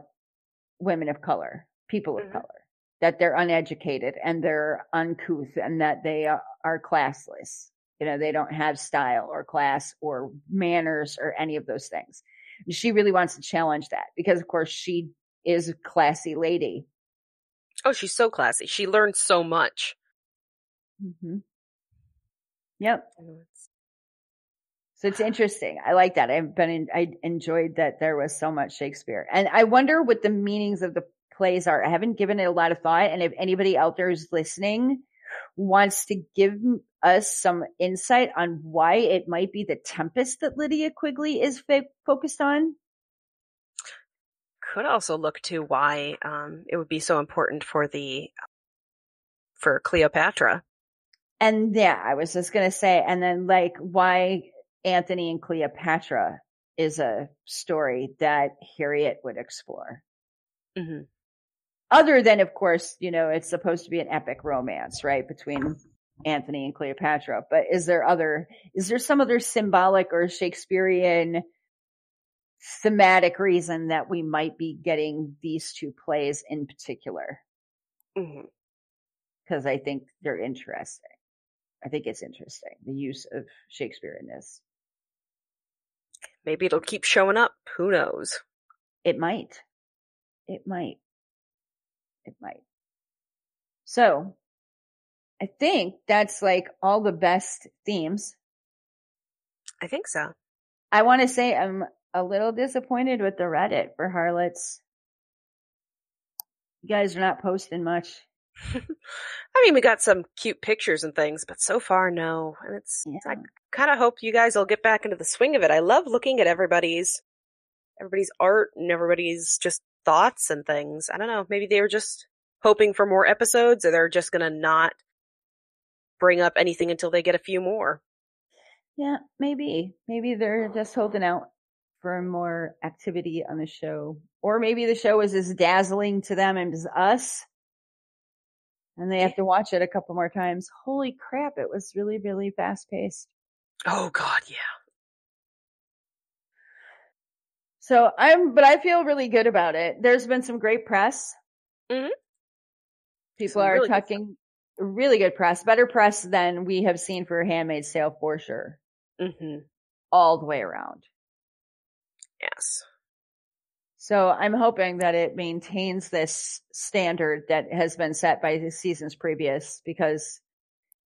women of color, people of Mhm. color, that they're uneducated and they're uncouth and that they are, are classless. You know, they don't have style or class or manners or any of those things. She really wants to challenge that because of course she is a classy lady. Oh, she's so classy. She learned so much. Mm-hmm. Yep. So it's interesting. I like that. I've been, in, I enjoyed that there was so much Shakespeare and I wonder what the meanings of the plays are. I haven't given it a lot of thought. And if anybody out there is listening wants to give us some insight on why it might be the Tempest that Lydia Quigley is fa- focused on. Could also look to why um, it would be so important for the for Cleopatra. And yeah, I was just going to say, and then like why Antony and Cleopatra is a story that Harriet would explore. hmm other than of course you know it's supposed to be an epic romance right between antony and cleopatra but is there other is there some other symbolic or shakespearean thematic reason that we might be getting these two plays in particular. Mm-hmm. Because i think they're interesting. I think it's interesting the use of shakespeare in this. Maybe it'll keep showing up. Who knows? it might. It might. It might. So i think that's like all the best themes. I think so. I want to say I'm a little disappointed with the Reddit for Harlots. You guys are not posting much. I mean, we got some cute pictures and things, but so far, no. And it's, it's I kind of hope you guys will get back into the swing of it. I love looking at everybody's, everybody's art and everybody's just thoughts and things. I don't know. Maybe they were just hoping for more episodes or they're just gonna not bring up anything until they get a few more. Yeah, maybe. Maybe they're just holding out for more activity on the show. Or maybe the show is as dazzling to them as us. And they have to watch it a couple more times. Holy crap, it was really, really fast paced. Oh god, yeah. So I'm, but I feel really good about it. There's been some great press. Mhm. People Some are really good talking really good press, better press than we have seen for Handmaid's Tale for sure, hmm all the way around. Yes. So I'm hoping that it maintains this standard that has been set by the seasons previous because,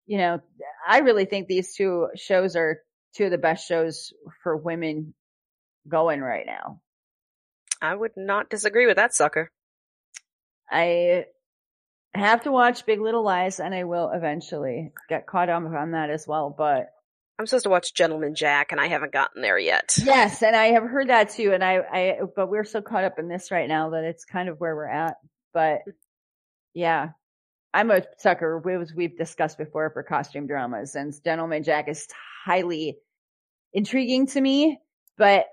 you know, I really think these two shows are two of the best shows for women going right now. I would not disagree with that sucker. I have to watch Big Little Lies and I will eventually get caught up on that as well, but I'm supposed to watch Gentleman Jack and I haven't gotten there yet. Yes, and I have heard that too. And I, I, but we're so caught up in this right now that it's kind of where we're at. But yeah, I'm a sucker. As we've discussed before for costume dramas, and Gentleman Jack is highly intriguing to me. But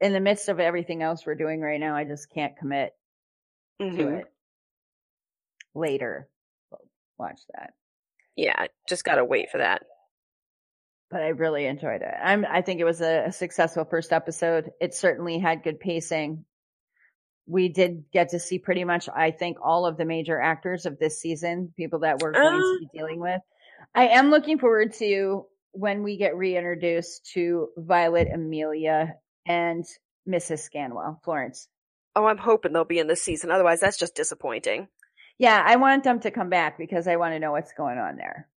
in the midst of everything else we're doing right now, I just can't commit mm-hmm. to it. Later, watch that. Yeah, just gotta wait for that but I really enjoyed it. I'm, I think it was a, a, successful first episode. It certainly had good pacing. We did get to see pretty much, I think, all of the major actors of this season, people that we're going uh, to be dealing with. I am looking forward to when we get reintroduced to Violet Amelia and Mrs. Scanwell, Florence. Oh, I'm hoping they'll be in this season. Otherwise, that's just disappointing. Yeah, I want them to come back because I want to know what's going on there.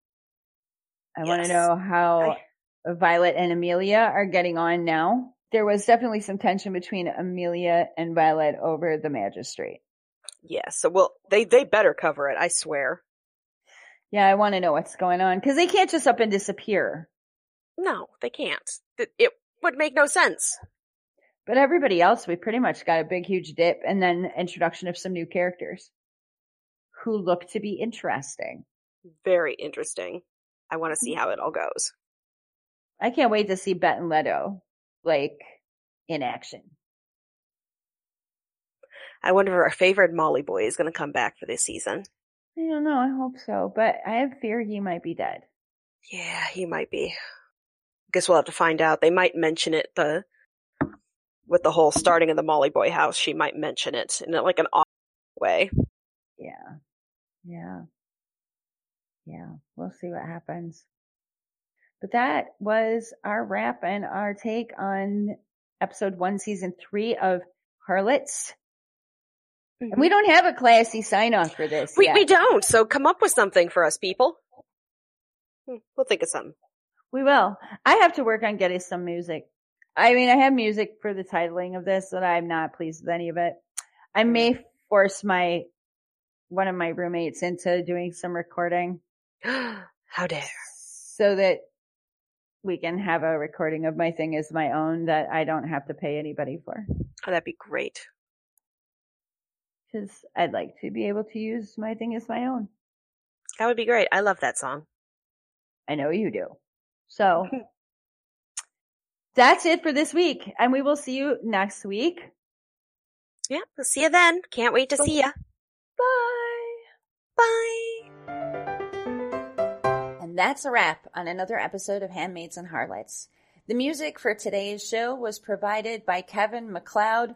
I yes. want to know how I... Violet and Amelia are getting on now. There was definitely some tension between Amelia and Violet over the magistrate. Yes. So, well, they, they better cover it. I swear. Yeah. I want to know what's going on because they can't just up and disappear. No, they can't. It, it would make no sense. But everybody else, we pretty much got a big, huge dip and then introduction of some new characters who look to be interesting. Very interesting. I want to see how it all goes. I can't wait to see Bette and Leto, like, in action. I wonder if our favorite Molly boy is going to come back for this season. I don't know. I hope so, but I have fear he might be dead. Yeah, he might be. I guess we'll have to find out. They might mention it the with the whole starting of the Molly Boy house. She might mention it in like an odd way. Yeah, yeah yeah, we'll see what happens. But that was our wrap and our take on episode one, season three of Harlots. Mm-hmm. And we don't have a classy sign off for this. We, yet. we don't. So come up with something for us people. Hmm, we'll think of something. We will. I have to work on getting some music. I mean, I have music for the titling of this that I'm not pleased with any of it. I may mm-hmm. force my, one of my roommates into doing some recording How dare. So that we can have a recording of my thing as my own that I don't have to pay anybody for. Oh, that'd be great. Cause I'd like to be able to use my thing as my own. That would be great. I love that song. I know you do. So that's it for this week and we will see you next week. Yeah, we'll see you then. Can't wait to see you. Bye. Bye that's a wrap on another episode of Handmaids and Harlots. The music for today's show was provided by Kevin MacLeod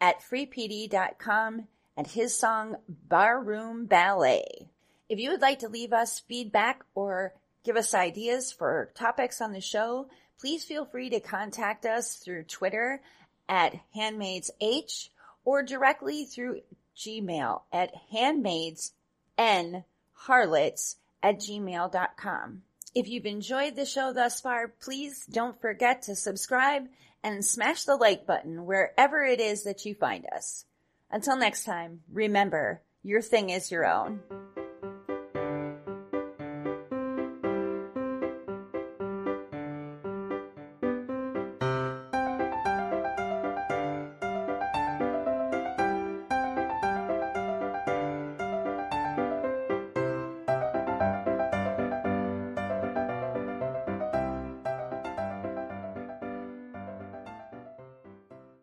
at freepd.com and his song Barroom Ballet. If you would like to leave us feedback or give us ideas for topics on the show, please feel free to contact us through Twitter at handmaidsh or directly through Gmail at handmaidsnharlots at gmail.com. If you've enjoyed the show thus far, please don't forget to subscribe and smash the like button wherever it is that you find us. Until next time, remember, your thing is your own.